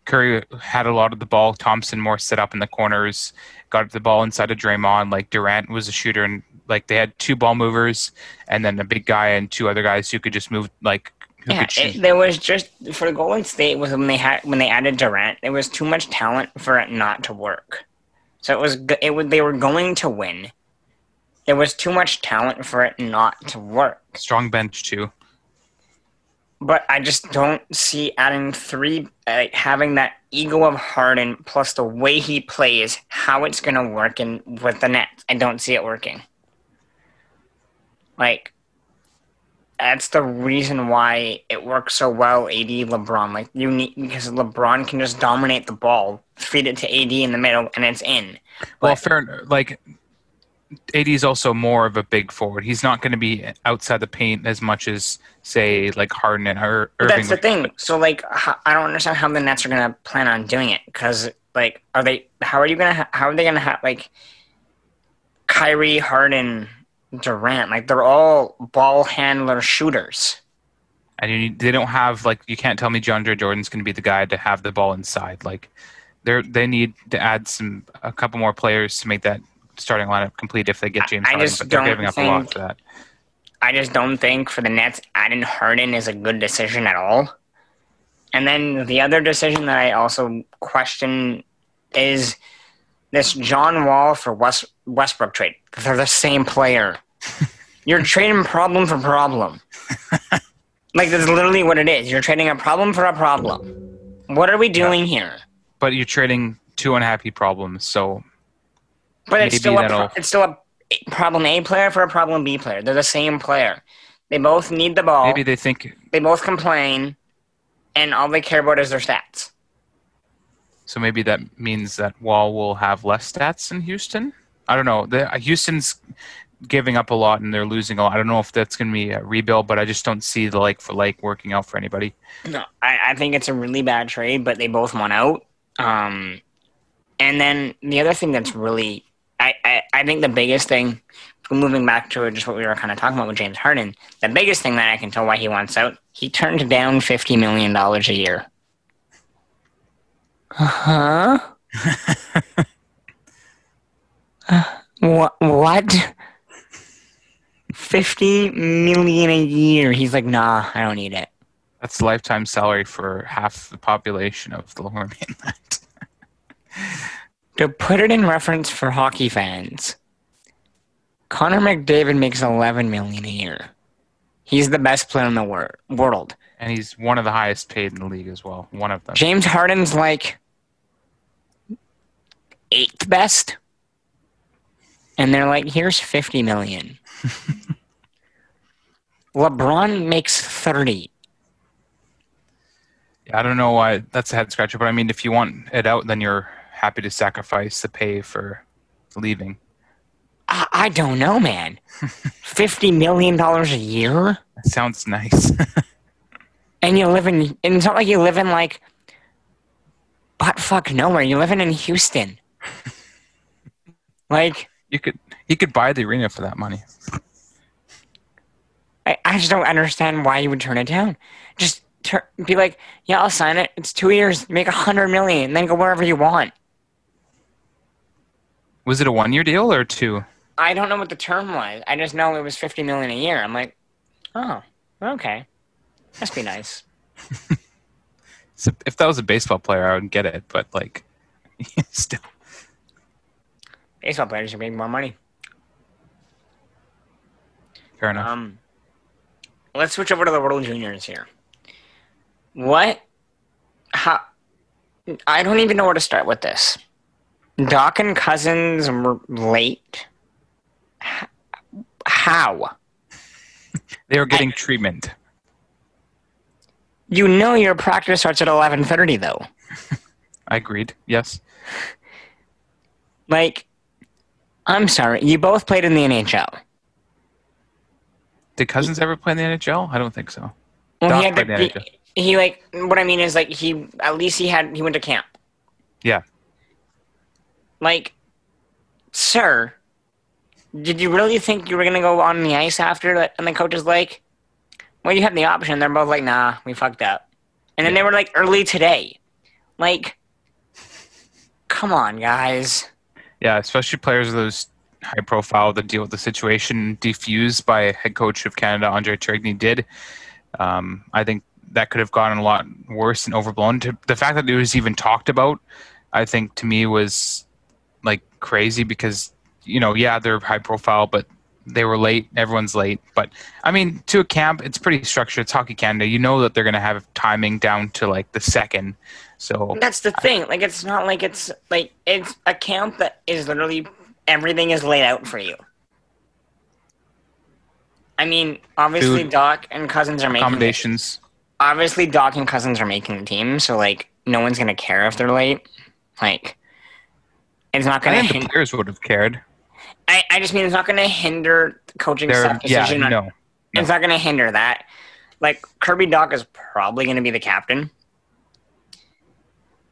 Curry had a lot of the ball. Thompson more set up in the corners, got the ball inside of Draymond. Like Durant was a shooter, and like they had two ball movers, and then a big guy and two other guys who could just move. Like yeah, it, there was just for Golden State was when they had when they added Durant, there was too much talent for it not to work. So it was it was they were going to win there was too much talent for it not to work. Strong bench too. But I just don't see adding three, uh, having that ego of Harden plus the way he plays, how it's going to work in with the Nets. I don't see it working. Like, that's the reason why it works so well. AD LeBron, like you need because LeBron can just dominate the ball, feed it to AD in the middle, and it's in. But, well, fair. Like AD is also more of a big forward. He's not going to be outside the paint as much as say like Harden and Ir- Irving. That's the thing. So like, I don't understand how the Nets are going to plan on doing it because like, are they? How are you going to? Ha- how are they going to have like Kyrie, Harden, Durant? Like they're all ball handler shooters. And you, they don't have like you can't tell me DeAndre Jordan's going to be the guy to have the ball inside. Like they they need to add some a couple more players to make that starting lineup complete if they get James I, Harden, but they're giving up a lot for that. I just don't think for the Nets, adding Harden is a good decision at all. And then the other decision that I also question is this John Wall for West, Westbrook trade. They're the same player. You're trading problem for problem. like that's literally what it is. You're trading a problem for a problem. What are we doing yeah. here? But you're trading two unhappy problems, so but it's still a it's still a problem A player for a problem B player. They're the same player. They both need the ball. Maybe they think they both complain, and all they care about is their stats. So maybe that means that Wall will have less stats in Houston. I don't know. The, uh, Houston's giving up a lot and they're losing a lot. I don't know if that's going to be a rebuild, but I just don't see the like for like working out for anybody. No, I, I think it's a really bad trade, but they both won out. Um, and then the other thing that's really I, I, think the biggest thing, moving back to just what we were kind of talking about with James Harden, the biggest thing that I can tell why he wants out, he turned down $50 million a year. Uh huh. uh, what? What? 50 million a year. He's like, nah, I don't need it. That's lifetime salary for half the population of the lower mainland. To put it in reference for hockey fans, Connor McDavid makes 11 million a year. He's the best player in the wor- world. And he's one of the highest paid in the league as well. One of them. James Harden's like eighth best. And they're like, here's 50 million. LeBron makes 30. Yeah, I don't know why that's a head scratcher, but I mean, if you want it out, then you're happy to sacrifice the pay for leaving? I, I don't know, man. Fifty million dollars a year. That sounds nice. and you live in, and it's not like you live in like, but fuck nowhere. You're living in Houston. like you could, you could buy the arena for that money. I, I just don't understand why you would turn it down. Just be like, yeah, I'll sign it. It's two years. Make a hundred million, then go wherever you want. Was it a one year deal or two? I don't know what the term was. I just know it was fifty million a year. I'm like, oh, okay, must be nice. so if that was a baseball player, I would get it, but like, still, baseball players are making more money. Fair enough. Um, let's switch over to the World Juniors here. What? How? I don't even know where to start with this. Dach and Cozens were late. How? They were getting I, treatment. You know your practice starts at eleven thirty, though. I agreed. Yes. Like, I'm sorry, you both played in the NHL. Did Cozens ever play in the NHL? I don't think so. Well, Dach he had the, the he, he like what I mean is like he at least he had he went to camp. Yeah. Like, sir, did you really think you were gonna go on the ice after that? And the coach is like, "Well, you have the option." They're both like, "Nah, we fucked up." And then they were like, "Early today," like, come on, guys. Yeah, especially players of those high profile that deal with the situation defused by head coach of Canada, Andre Tourigny, did. Um, I think that could have gotten a lot worse and overblown. The fact that it was even talked about, I think to me was crazy because you know, yeah, they're high profile, but they were late. Everyone's late, but I mean, to a camp, it's pretty structured. It's Hockey Canada. You know that they're going to have timing down to like the second. So That's the thing. Like, it's not like it's like it's a camp that is literally everything is laid out for you. I mean, obviously, Food. Dach and Cozens are making accommodations. obviously Dach and Cozens are making the team, so like no one's gonna care if they're late. Like it's not gonna. think the players would have cared. I, I just mean it's not gonna hinder coaching They're, staff yeah, decision. on- no. It's not gonna hinder that. Like Kirby Dach is probably gonna be the captain,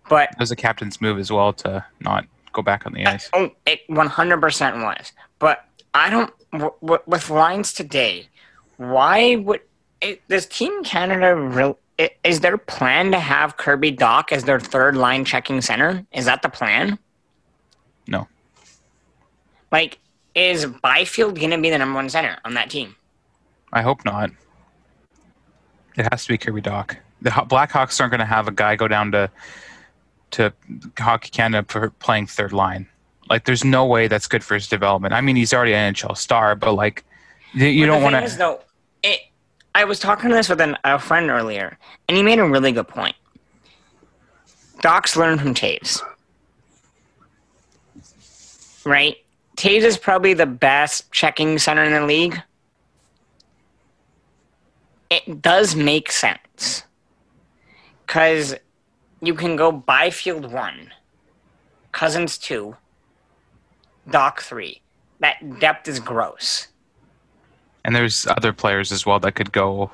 but It was a captain's move as well to not go back on the ice. oh, it one hundred percent was. But I don't w- w- with lines today. Why would it, does Team Canada real? Is their plan to have Kirby Dach as their third line checking center? Is that the plan? No. Like, is Byfield going to be the number one center on that team? I hope not. It has to be Kirby Dach. The Blackhawks aren't going to have a guy go down to to Hockey Canada for playing third line. Like, there's no way that's good for his development. I mean, he's already an NHL star, but like, you, But don't the want thing is, to. though, it. I was talking to this with an, a friend earlier, and he made a really good point. Dach's learned from Toews, right? Toews is probably the best checking center in the league. It does make sense because you can go Byfield one, Cozens two, Dach three. That depth is gross. And there's other players as well that could go.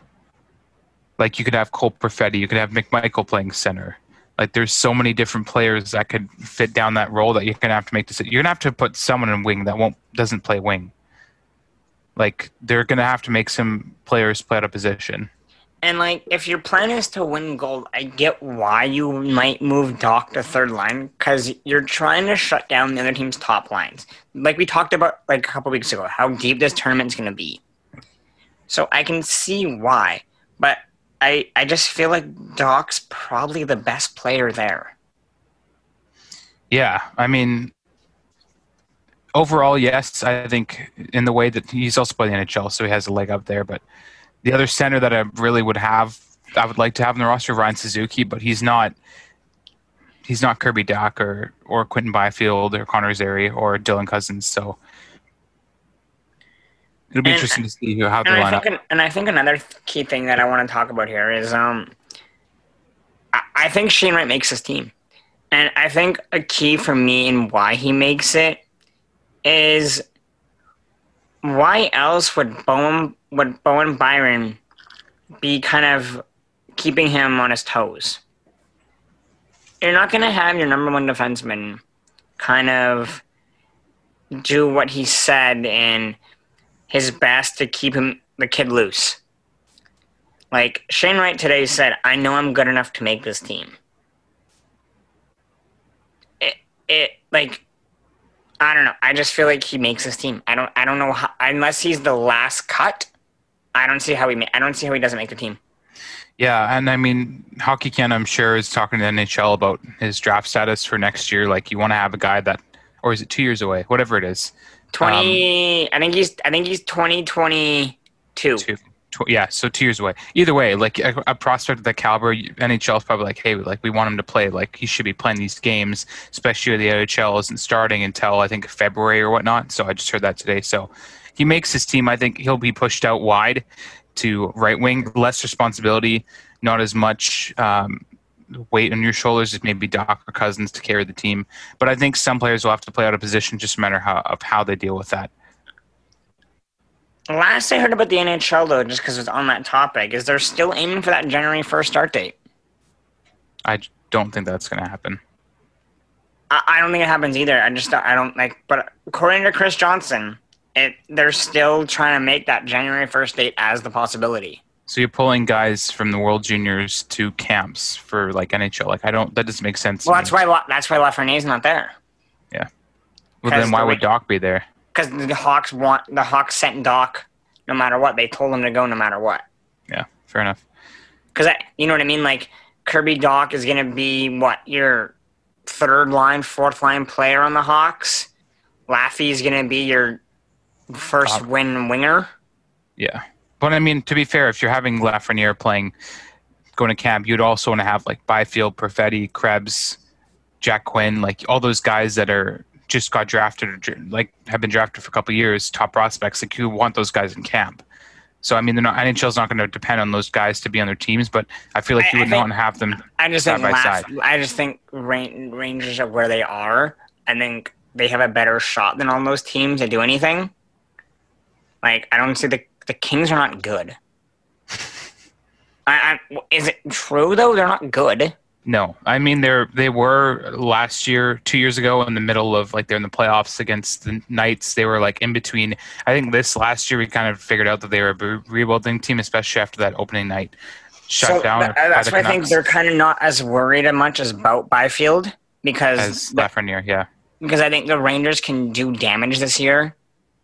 Like, you could have Cole Perfetti, you could have McMichael playing center. Like, there's so many different players that could fit down that role that you're gonna have to make decisions. You're gonna have to put someone in wing that won't doesn't play wing. Like, they're gonna have to make some players play out of position. And like, if your plan is to win gold, I get why you might move Dach to third line because you're trying to shut down the other team's top lines. Like we talked about like a couple weeks ago, how deep this tournament's going to be. So I can see why, but I I just feel like Dach's probably the best player there. Yeah, I mean, overall, yes, I think in the way that he's also played the NHL, so he has a leg up there. But the other center that I really would have, I would like to have in the roster, Ryan Suzuki, but he's not. He's not Kirby Dach or or Quentin Byfield or Connor Zary or Dylan Cozens. So it'll be And- interesting to see who how they And I line up. think, an, and I think another key thing that I want to talk about here is um, I, I think Shane Wright makes his team, and I think a key for me and why he makes it is why else would Bowen would Bowen Byram be kind of keeping him on his toes? You're not going to have your number one defenseman kind of do what he said and his best to keep him the kid loose. Like Shane Wright today said, "I know I'm good enough to make this team." It it like I don't know. I just feel like he makes this team. I don't I don't know how unless he's the last cut. I don't see how he I don't see how he doesn't make the team. Yeah, and I mean, Hockey Can, I'm sure, is talking to the NHL about his draft status for next year. Like, you want to have a guy that, or is it two years away? Whatever it is. Twenty. I think he's. I think he's twenty twenty two. Tw- yeah, so two years away. Either way, like a, a prospect of that caliber, NHL is probably like, hey, like we want him to play. Like he should be playing these games, especially the NHL isn't starting until I think February or whatnot. So I just heard that today. So he makes his team. I think he'll be pushed out wide to right wing, less responsibility, not as much um, weight on your shoulders is maybe Dach or Cozens to carry the team. But I think some players will have to play out of position, just a matter how, of how they deal with that. Last I heard about the NHL, though, just because it's on that topic, is they're still aiming for that January 1st start date. I don't think that's going to happen. I, I don't think it happens either. I just I don't like. But according to Chris Johnston, it they're still trying to make that January 1st date as the possibility. So you're pulling guys from the World Juniors to camps for like NHL. Like I don't. That doesn't make sense. Well, that's why that's why Lafreniere's not there. Yeah. Well, then why the, would Dach be there? Because the Hawks want the Hawks sent Dach, no matter what. They told him to go no matter what. Yeah, fair enough. Because you know what I mean. Like Kirby Dach is going to be what your third line, fourth line player on the Hawks. Laffy is going to be your first win winger. Yeah. But I mean, to be fair, if you're having Lafreniere playing, going to camp, you'd also want to have like Byfield, Perfetti, Krebs, Jack Quinn, like all those guys that are just got drafted, like have been drafted for a couple years, top prospects. Like you want those guys in camp. So I mean, they're not NHL's not going to depend on those guys to be on their teams, but I feel like I, you would not have them. I just side think Laugh, I just think Rangers are where they are. I think they have a better shot than all those teams to do anything. Like I don't see the the Kings are not good. I, I, is it true though? They're not good. No, I mean they're they were last year, two years ago, in the middle of like they're in the playoffs against the Knights. They were like in between. I think this last year we kind of figured out that they were a rebuilding team, especially after that opening night shut so down. That, that's why I think they're kind of not as worried as much as about Byfield because as Lafreniere, yeah. Because I think the Rangers can do damage this year.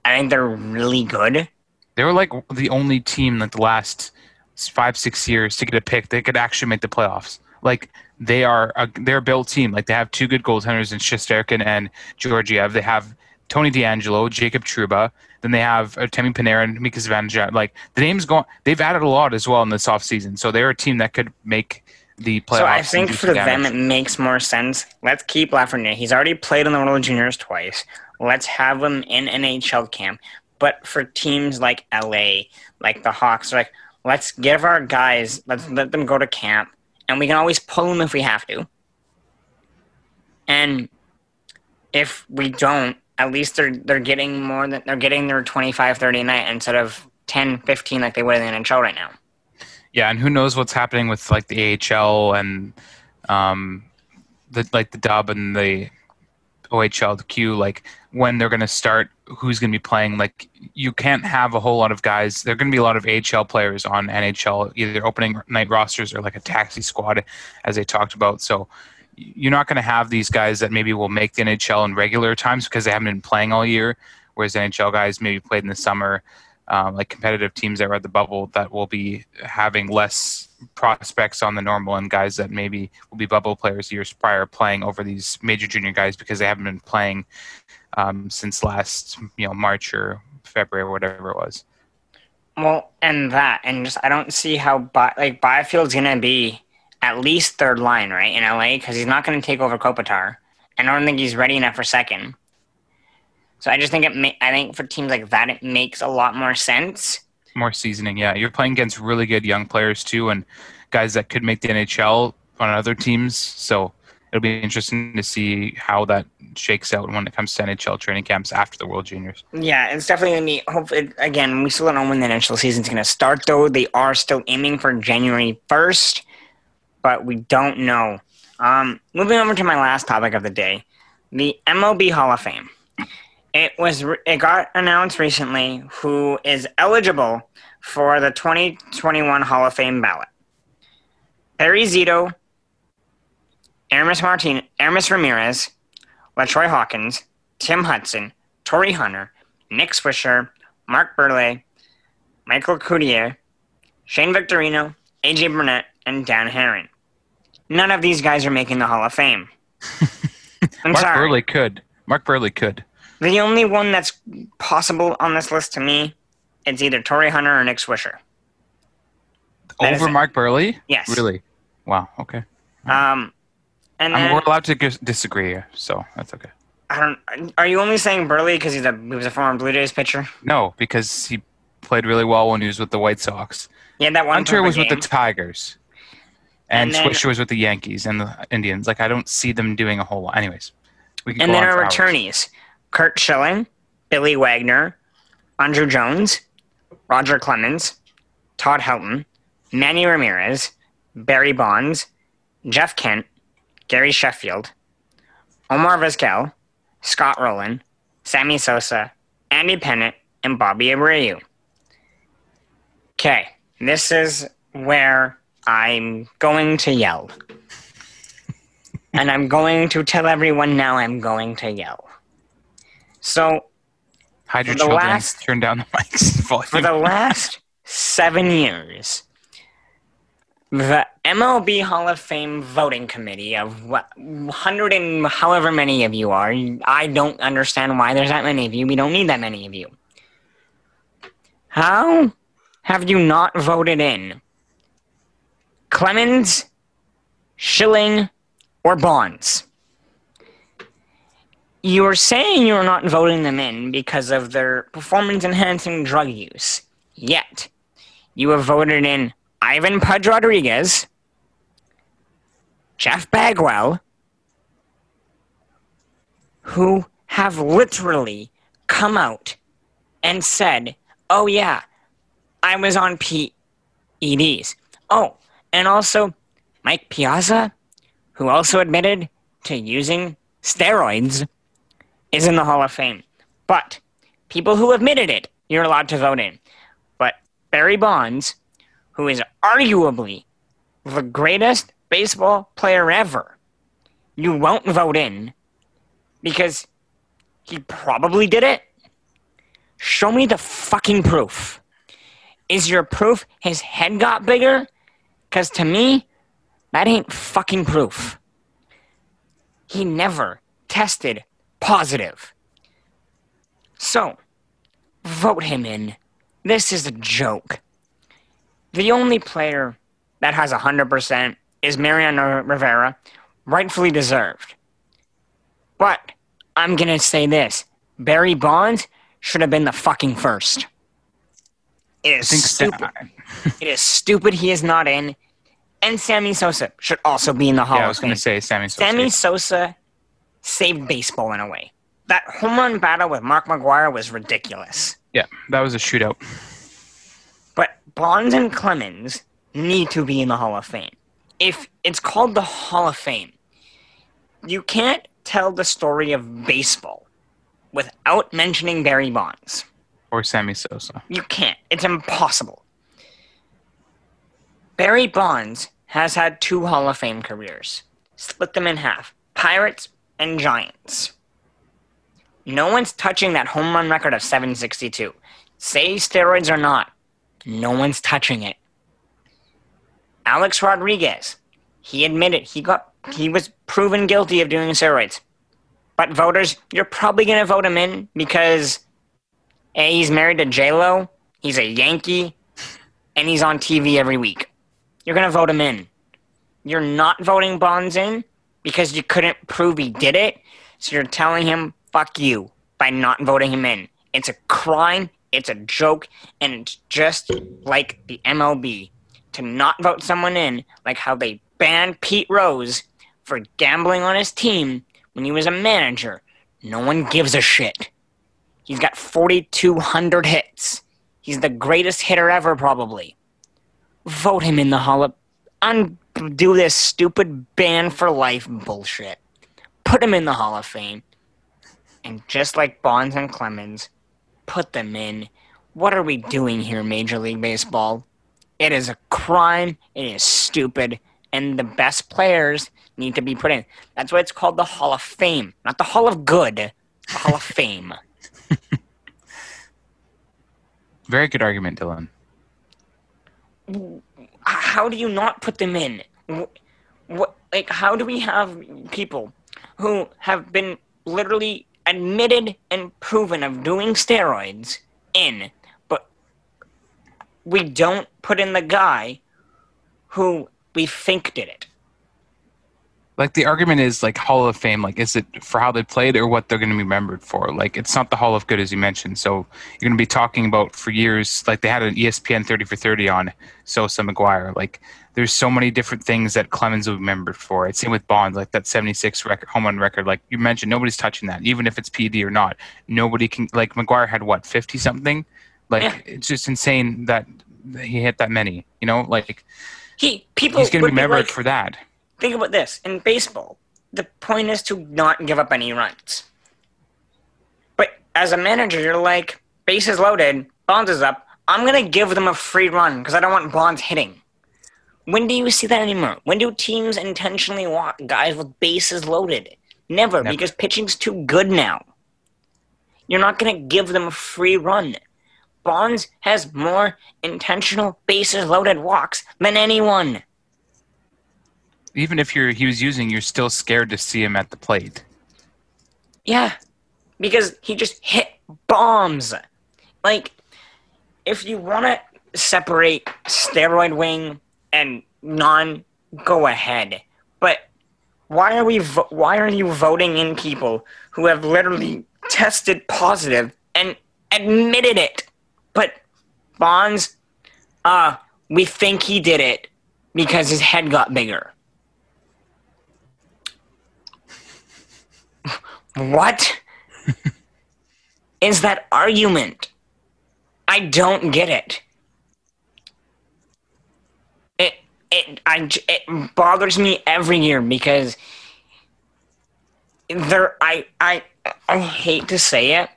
I think they're really good. They were like the only team like the last five six years to get a pick. They could actually make the playoffs. Like they are a, they're a built team. Like they have two good goaltenders in Shesterkin and Georgiev. They have Tony DeAngelo, Jacob Trouba. Then they have uh, Temi Panarin, Mika Zibanejad. Like the names going, they've added a lot as well in this offseason. So they're a team that could make the playoffs. So I think for them it makes more sense. Let's keep Lafreniere. He's already played in the World Juniors twice. Let's have him in NHL camp. But for teams like LA, like the Hawks, like let's give our guys, let's let them go to camp and we can always pull them if we have to. And if we don't, at least they're they're getting more than they're getting their 25 30 a night instead of 10 15 like they would in the NHL right now. Yeah, and who knows what's happening with like the AHL and um the like the dub and the OHL the Q like when they're going to start who's going to be playing like you can't have a whole lot of guys. There're going to be a lot of AHL players on NHL either opening night rosters or like a taxi squad as they talked about. So you're not going to have these guys that maybe will make the NHL in regular times because they haven't been playing all year whereas NHL guys maybe played in the summer um, like competitive teams that are at the bubble that will be having less prospects on the normal and guys that maybe will be bubble players years prior playing over these major junior guys because they haven't been playing um, since last you know March or February or whatever it was. Well, and that, and just I don't see how By, like Byfield's gonna be at least third line right in LA because he's not gonna take over Kopitar, and I don't think he's ready enough for second. So I just think it. Ma- I think for teams like that, it makes a lot more sense. More seasoning, yeah. You're playing against really good young players too, and guys that could make the NHL on other teams. So it'll be interesting to see how that shakes out when it comes to NHL training camps after the World Juniors. Yeah, it's definitely to be. Hopefully, again, we still don't know when the NHL going to start, though. They are still aiming for January 1st, but we don't know. Um, moving over to my last topic of the day the MLB Hall of Fame. It was it got announced recently who is eligible for the 2021 Hall of Fame ballot. Barry Zito, Aramis Martin, Aramis Ramirez, LaTroy Hawkins, Tim Hudson, Torii Hunter, Nick Swisher, Mark Buehrle, Michael Cuddyer, Shane Victorino, AJ Burnett, and Dan Haren. None of these guys are making the Hall of Fame. Mark sorry. Buehrle could. Mark Buehrle could. The only one that's possible on this list to me, it's either Torii Hunter or Nick Swisher. That Over Mark Buehrle? Yes. Really? Wow. Okay. Um, and then, we're allowed to disagree, so that's okay. I don't. Are you only saying Buehrle because he's a he was a former Blue Jays pitcher? No, because he played really well when he was with the White Sox. Yeah, that one. Hunter was game. with the Tigers. And, And then- Swisher was with the Yankees and the Indians. Like I don't see them doing a whole lot. Anyways, we can And then our returnees Curt Schilling, Billy Wagner, Andruw Jones, Roger Clemens, Todd Helton, Manny Ramirez, Barry Bonds, Jeff Kent, Gary Sheffield, Omar Vizquel, Scott Rolen, Sammy Sosa, Andy Pettitte, and Bobby Abreu. Okay, this is where I'm going to yell. and I'm going to tell everyone now I'm going to yell. So, Hide your children. last- Turn down the mics. for the last seven years, the MLB Hall of Fame voting committee of what hundred and however many of you are, I don't understand why there's that many of you. We don't need that many of you. How have you not voted in Clemens, Schilling, or Bonds? You're saying you're not voting them in because of their performance enhancing drug use. Yet, you have voted in Ivan Pudge Rodriguez, Jeff Bagwell, who have literally come out and said, oh, yeah, I was on PEDs. Oh, and also Mike Piazza, who also admitted to using steroids, is in the Hall of Fame. But people who admitted it, you're allowed to vote in. But Barry Bonds, who is arguably the greatest baseball player ever, you won't vote in because he probably did it. Show me the fucking proof. Is your proof his head got bigger? Because to me, that ain't fucking proof. He never tested positive. So, vote him in. This is a joke. The only player that has 100% is Mariano Rivera, rightfully deserved. But I'm going to say this Barry Bonds should have been the fucking first. It is stupid. it is stupid he is not in. And Sammy Sosa should also be in the Hall yeah, I was going to say Sammy Sosa. Sammy Sosa saved baseball in a way. That home run battle with Mark McGwire was ridiculous. Yeah, that was a shootout. Bonds and Clemens need to be in the Hall of Fame. If it's called the Hall of Fame, you can't tell the story of baseball without mentioning Barry Bonds. Or Sammy Sosa. You can't. It's impossible. Barry Bonds has had two Hall of Fame careers. Split them in half Pirates and Giants. No one's touching that home run record of 762. Say steroids or not, no one's touching it. Alex Rodriguez, he admitted he got he was proven guilty of doing steroids. But voters, you're probably gonna vote him in because A, he's married to J Lo, he's a Yankee, and he's on TV every week. You're gonna vote him in. You're not voting Bonds in because you couldn't prove he did it, so you're telling him fuck you by not voting him in. It's a crime, it's a joke, and it's just like the MLB to not vote someone in, like how they banned Pete Rose for gambling on his team when he was a manager. No one gives a shit. He's got 4,200 hits. He's the greatest hitter ever, probably. Vote him in the Hall of. Undo this stupid ban for life bullshit. Put him in the Hall of Fame. And just like Bonds and Clemens, put them in. What are we doing here, Major League Baseball? It is a crime. It is stupid. And the best players need to be put in. That's why it's called the Hall of Fame, not the Hall of Good. The Hall of Fame. Very good argument, Dylan. How do you not put them in? What, like, how do we have people who have been literally admitted and proven of doing steroids in, but we don't put in the guy who we think did it? Like the argument is like Hall of Fame. Like, is it for how they played or what they're going to be remembered for? Like, it's not the Hall of Good as you mentioned. So you're going to be talking about for years. Like they had an ESPN 30 for 30 on Sosa McGwire. Like, there's so many different things that Clemens will be remembered for. It's same with Bonds, like that 76 record, home run record. Like you mentioned, nobody's touching that, even if it's PD or not. Nobody can. Like McGwire had what 50 something. Like yeah. it's just insane that he hit that many. You know, like he people he's going to be remembered like, for that think about this. In baseball the point is to not give up any runs. But as a manager you're like bases loaded bonds is up. I'm going to give them a free run because i don't want bonds hitting. When do you see that anymore? When do teams intentionally walk guys with bases loaded? Never, never. because pitching's too good now. You're not going to give them a free run. Bonds has more intentional bases loaded walks than anyone even if you're he was using, you're still scared to see him at the plate. Yeah, because he just hit bombs. Like, if you want to separate steroid wing and non, go ahead. But why are we? Vo- why are you voting in people who have literally tested positive and admitted it? But Bonds, uh, we think he did it because his head got bigger. What is that argument? I don't get it. It it I it bothers me every year because there I I I hate to say it,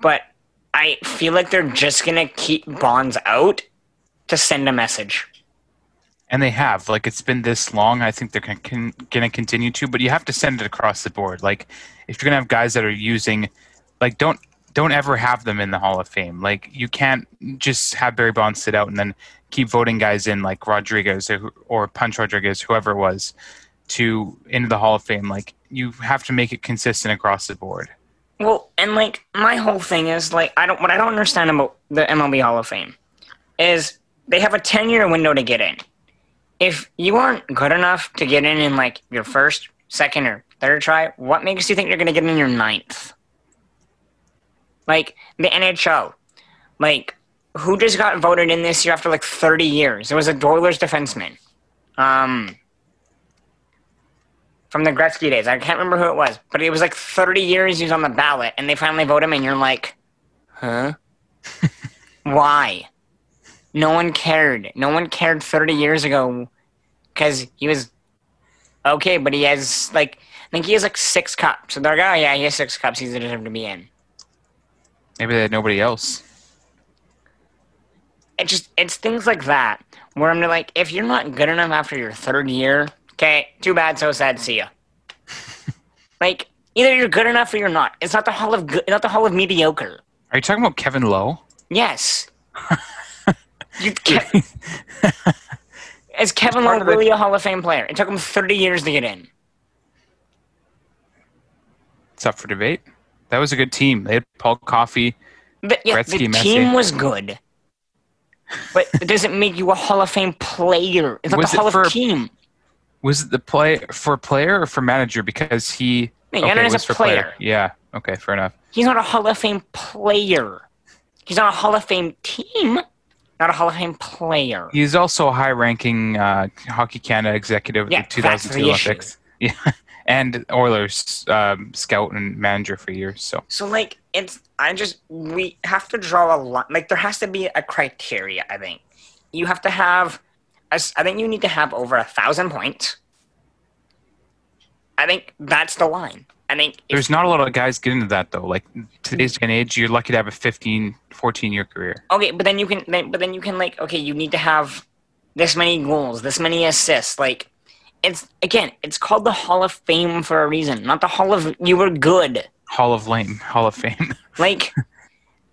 but I feel like they're just gonna keep Bonds out to send a message and they have like it's been this long i think they're going to continue to but you have to send it across the board. Like if you're going to have guys that are using like don't don't ever have them in the hall of fame. Like you can't just have barry bonds sit out and then keep voting guys in like rodriguez or, or punch rodriguez whoever it was to into the hall of fame. Like you have to make it consistent across the board. Well and like my whole thing is like i don't what i don't understand about the mlb hall of fame is they have a 10 year window to get in if you aren't good enough to get in in like your first, second, or third try, what makes you think you're going to get in your ninth? Like the NHL, like who just got voted in this year after like 30 years? It was a Oilers defenseman, um, from the Gretzky days. I can't remember who it was, but it was like 30 years he was on the ballot, and they finally vote him, and you're like, huh? Why? No one cared. No one cared 30 years ago because he was okay, but he has like I think he has like six cups. So they're like, oh yeah, he has six cups. He's deserved to be in. Maybe they had nobody else. It just it's things like that where I'm like, if you're not good enough after your third year, okay, too bad, so sad. See ya. like either you're good enough or you're not. It's not the hall of good, not the hall of mediocre. Are you talking about Kevin Lowe? Yes. You Ke- Is Kevin Lowe really a Hall of Fame player? It took him 30 years to get in. It's up for debate. That was a good team. They had Paul Coffey, but, yeah, Gretzky, the Messier. team was good. But it doesn't make you a Hall of Fame player. It's not was the Hall for, of team. Was it the play for player or for manager? Because he no, okay, is a player. player. Yeah. Okay. Fair enough. He's not a Hall of Fame player. He's not a Hall of Fame team not a Hall of Fame player. He's also a high-ranking uh, Hockey Canada executive yeah, at the 2002 Olympics. Yeah, and Oilers um, scout and manager for years. So, so like it's I just we have to draw a line. Like there has to be a criteria. I think you have to have. I think you need to have over a thousand points. I think that's the line. I think there's not a lot of guys get into that though. Like today's day and age, you're lucky to have a 15, 14 year career. Okay, but then you can, then, but then you can like, okay, you need to have this many goals, this many assists. Like, it's again, it's called the Hall of Fame for a reason, not the Hall of you were good. Hall of Lame, Hall of Fame. like,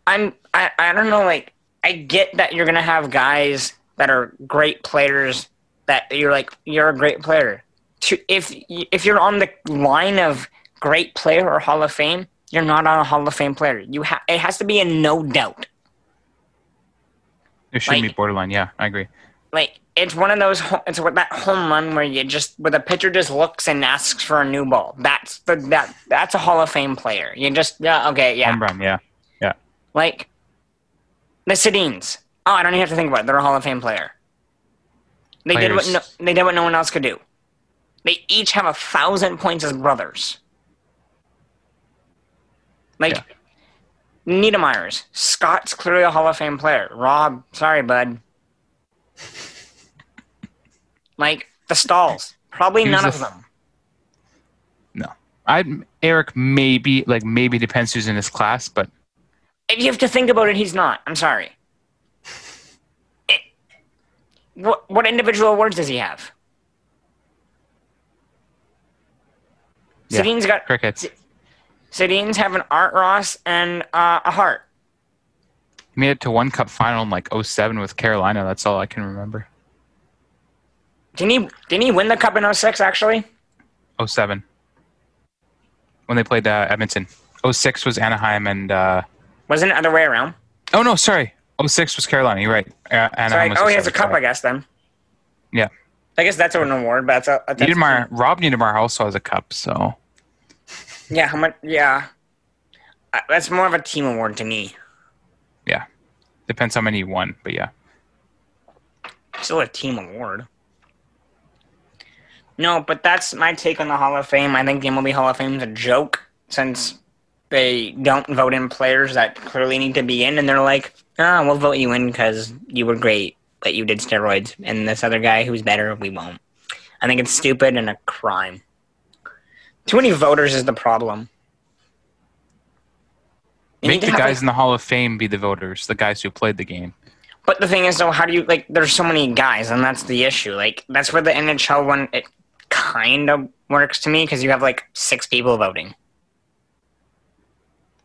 I'm, I, I don't know. Like, I get that you're gonna have guys that are great players. That you're like, you're a great player. To if if you're on the line of great player or Hall of Fame, you're not on a Hall of Fame player. You ha- it has to be a no doubt. It should like, be borderline. Yeah, I agree. like it's one of those. It's what that home run where you just where the pitcher just looks and asks for a new ball. That's the that that's a Hall of Fame player. You just yeah okay yeah Home run, yeah. like the Sedins. Oh, I don't even have to think about it. They're a Hall of Fame player. They did what no, they did what no one else could do. They each have a thousand points as brothers. Like Yeah. Niedermayer's. Scott's clearly a Hall of Fame player. Rob, sorry, bud. like the Staals. Probably He was none of f- them. No. I Eric maybe like maybe depends who's in his class, but If you have to think about it, he's not. I'm sorry. It, what what individual awards does he have? Yeah. Sedin's got crickets. Sedin's have an Art Ross and uh, a Hart. He made it to one cup final in like 07 with Carolina. That's all I can remember. Didn't he didn't he win the cup in 06 actually? 07. When they played uh, Edmonton. 06 was Anaheim and uh Wasn't it other way around? Oh no, sorry. 06 was Carolina. You're right. Uh, Anaheim Sorry. Oh, he has a cup, sorry. I guess then. Yeah. I guess that's an award, but that's a that's Niedermayer, Rob Niedermayer also has a cup, so Yeah, how much? Yeah, Uh, that's more of a team award to me. yeah. Depends how many you won, but yeah. Still a team award. No, but that's my take on the Hall of Fame. I think the MLB Hall of Fame is a joke since they don't vote in players that clearly need to be in, and they're like, "Ah, we'll vote you in because you were great, but you did steroids, and this other guy who's better, we won't." I think it's stupid and a crime. Too many voters is the problem. You Make the guys like- in the Hall of Fame be the voters, the guys who played the game. But the thing is, though, how do you like? There's so many guys, and that's the issue. Like, that's where the NHL one it kind of works to me because you have like six people voting.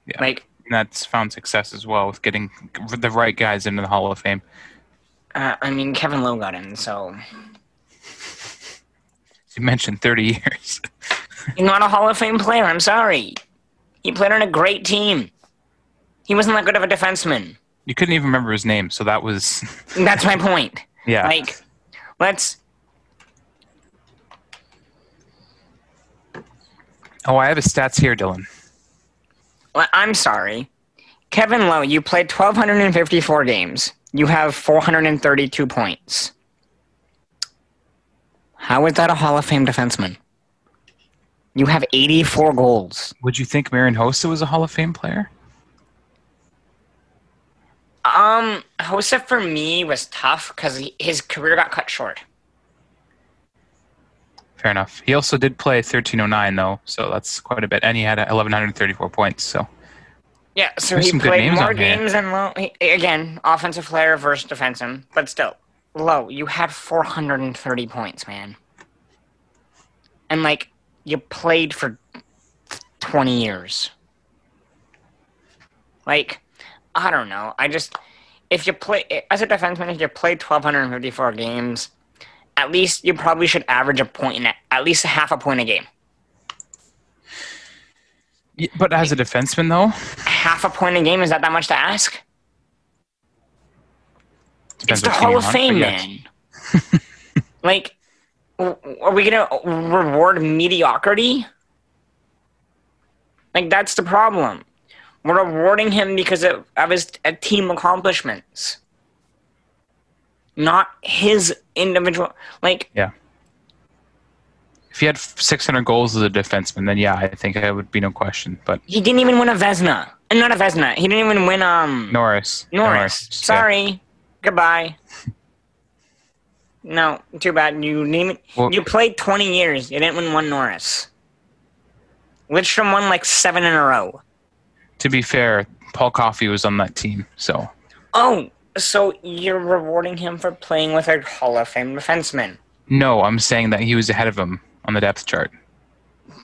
Yeah. Like, And that's found success as well with getting the right guys into the Hall of Fame. uh, I mean, Kevin Lowe got in, so You mentioned 30 years. He's not a Hall of Fame player. I'm sorry. He played on a great team. He wasn't that good of a defenseman. You couldn't even remember his name, so that was That's my point. yeah. Like, let's. oh, I have his stats here, Dylan. well, I'm sorry. Kevin Lowe, you played 1,254 games. You have 432 points. How is that a Hall of Fame defenseman? You have 84 goals. Would you think Marian Hossa was a Hall of Fame player? Um, Hossa for me was tough because his career got cut short. Fair enough. He also did play 1309 though, so that's quite a bit, and he had 1134 points. So Yeah, so There's he played more games than Lowe. He, again, offensive player versus defenseman, but still, Lowe. you had 430 points, man. And, like, you played for 20 years. Like, I don't know. I just, if you play, as a defenseman, if you play 1,254 games, at least you probably should average a point in at least a half a point a game. Yeah, but as a defenseman though, Half a point a game, is that that much to ask? depends it's the Hall of Fame, man. like, are we gonna reward mediocrity? Like, that's the problem. We're rewarding him because of, of his uh, team accomplishments, not his individual. Like, Yeah. If he had 600 goals as a defenseman, then yeah, I think it would be no question. But he didn't even win a Vezina, and not a Vezina. He didn't even win um Norris, Norris. yeah. Sorry, goodbye. No, too bad. You name it. Well- you played twenty years. You didn't win one Norris. Lidstrom won like seven in a row. To be fair, Paul Coffey was on that team, so Oh, so you're rewarding him for playing with a Hall of Fame defenseman? no, I'm saying that he was ahead of him on the depth chart.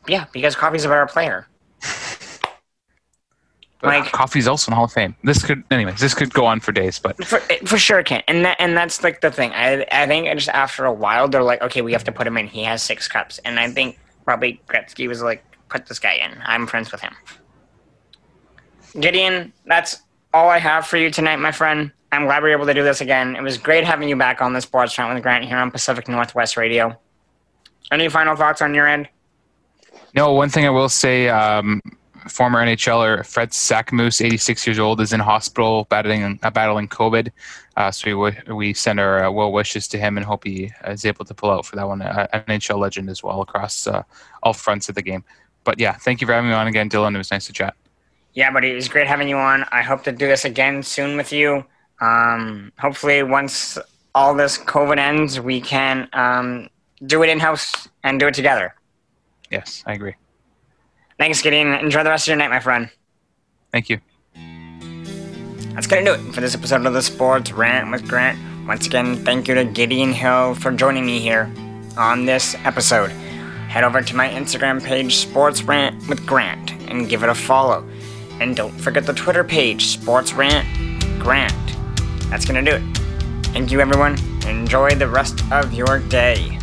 Yeah, because Coffey's a better player. Like- Coffey's also in Hall of Fame. This could, anyways, this could go on for days. But For, for sure, Ken. And that, and that's like the thing. I I think just after a while, they're like, okay, we have to put him in. He has six cups, and I think probably Gretzky was like, put this guy in. I'm friends with him. Gideon, that's all I have for you tonight, my friend. I'm glad we were able to do this again. It was great having you back on the Sports Rant with Grant here on Pacific Northwest Radio. Any final thoughts on your end? No, one thing I will say um, former NHLer Fred Sasakamoose, 86 years old, is in hospital battling uh, battling COVID. Uh, so we we send our uh, well wishes to him and hope he is able to pull out for that one. Uh, NHL legend as well across uh, all fronts of the game. But yeah, thank you for having me on again, Dylan. It was nice to chat. Yeah, buddy, it was great having you on. I hope to do this again soon with you. Um, hopefully, once all this COVID ends, we can um, do it in house and do it together. Yes, I agree. Thanks, Gideon. Enjoy the rest of your night, my friend. Thank you. That's going to do it for this episode of the Sports Rant with Grant. Once again, thank you to Gideon Hill for joining me here on this episode. Head over to my Instagram page, Sports Rant with Grant, and give it a follow. And don't forget the Twitter page, Sports Rant Grant. That's going to do it. Thank you, everyone. Enjoy the rest of your day.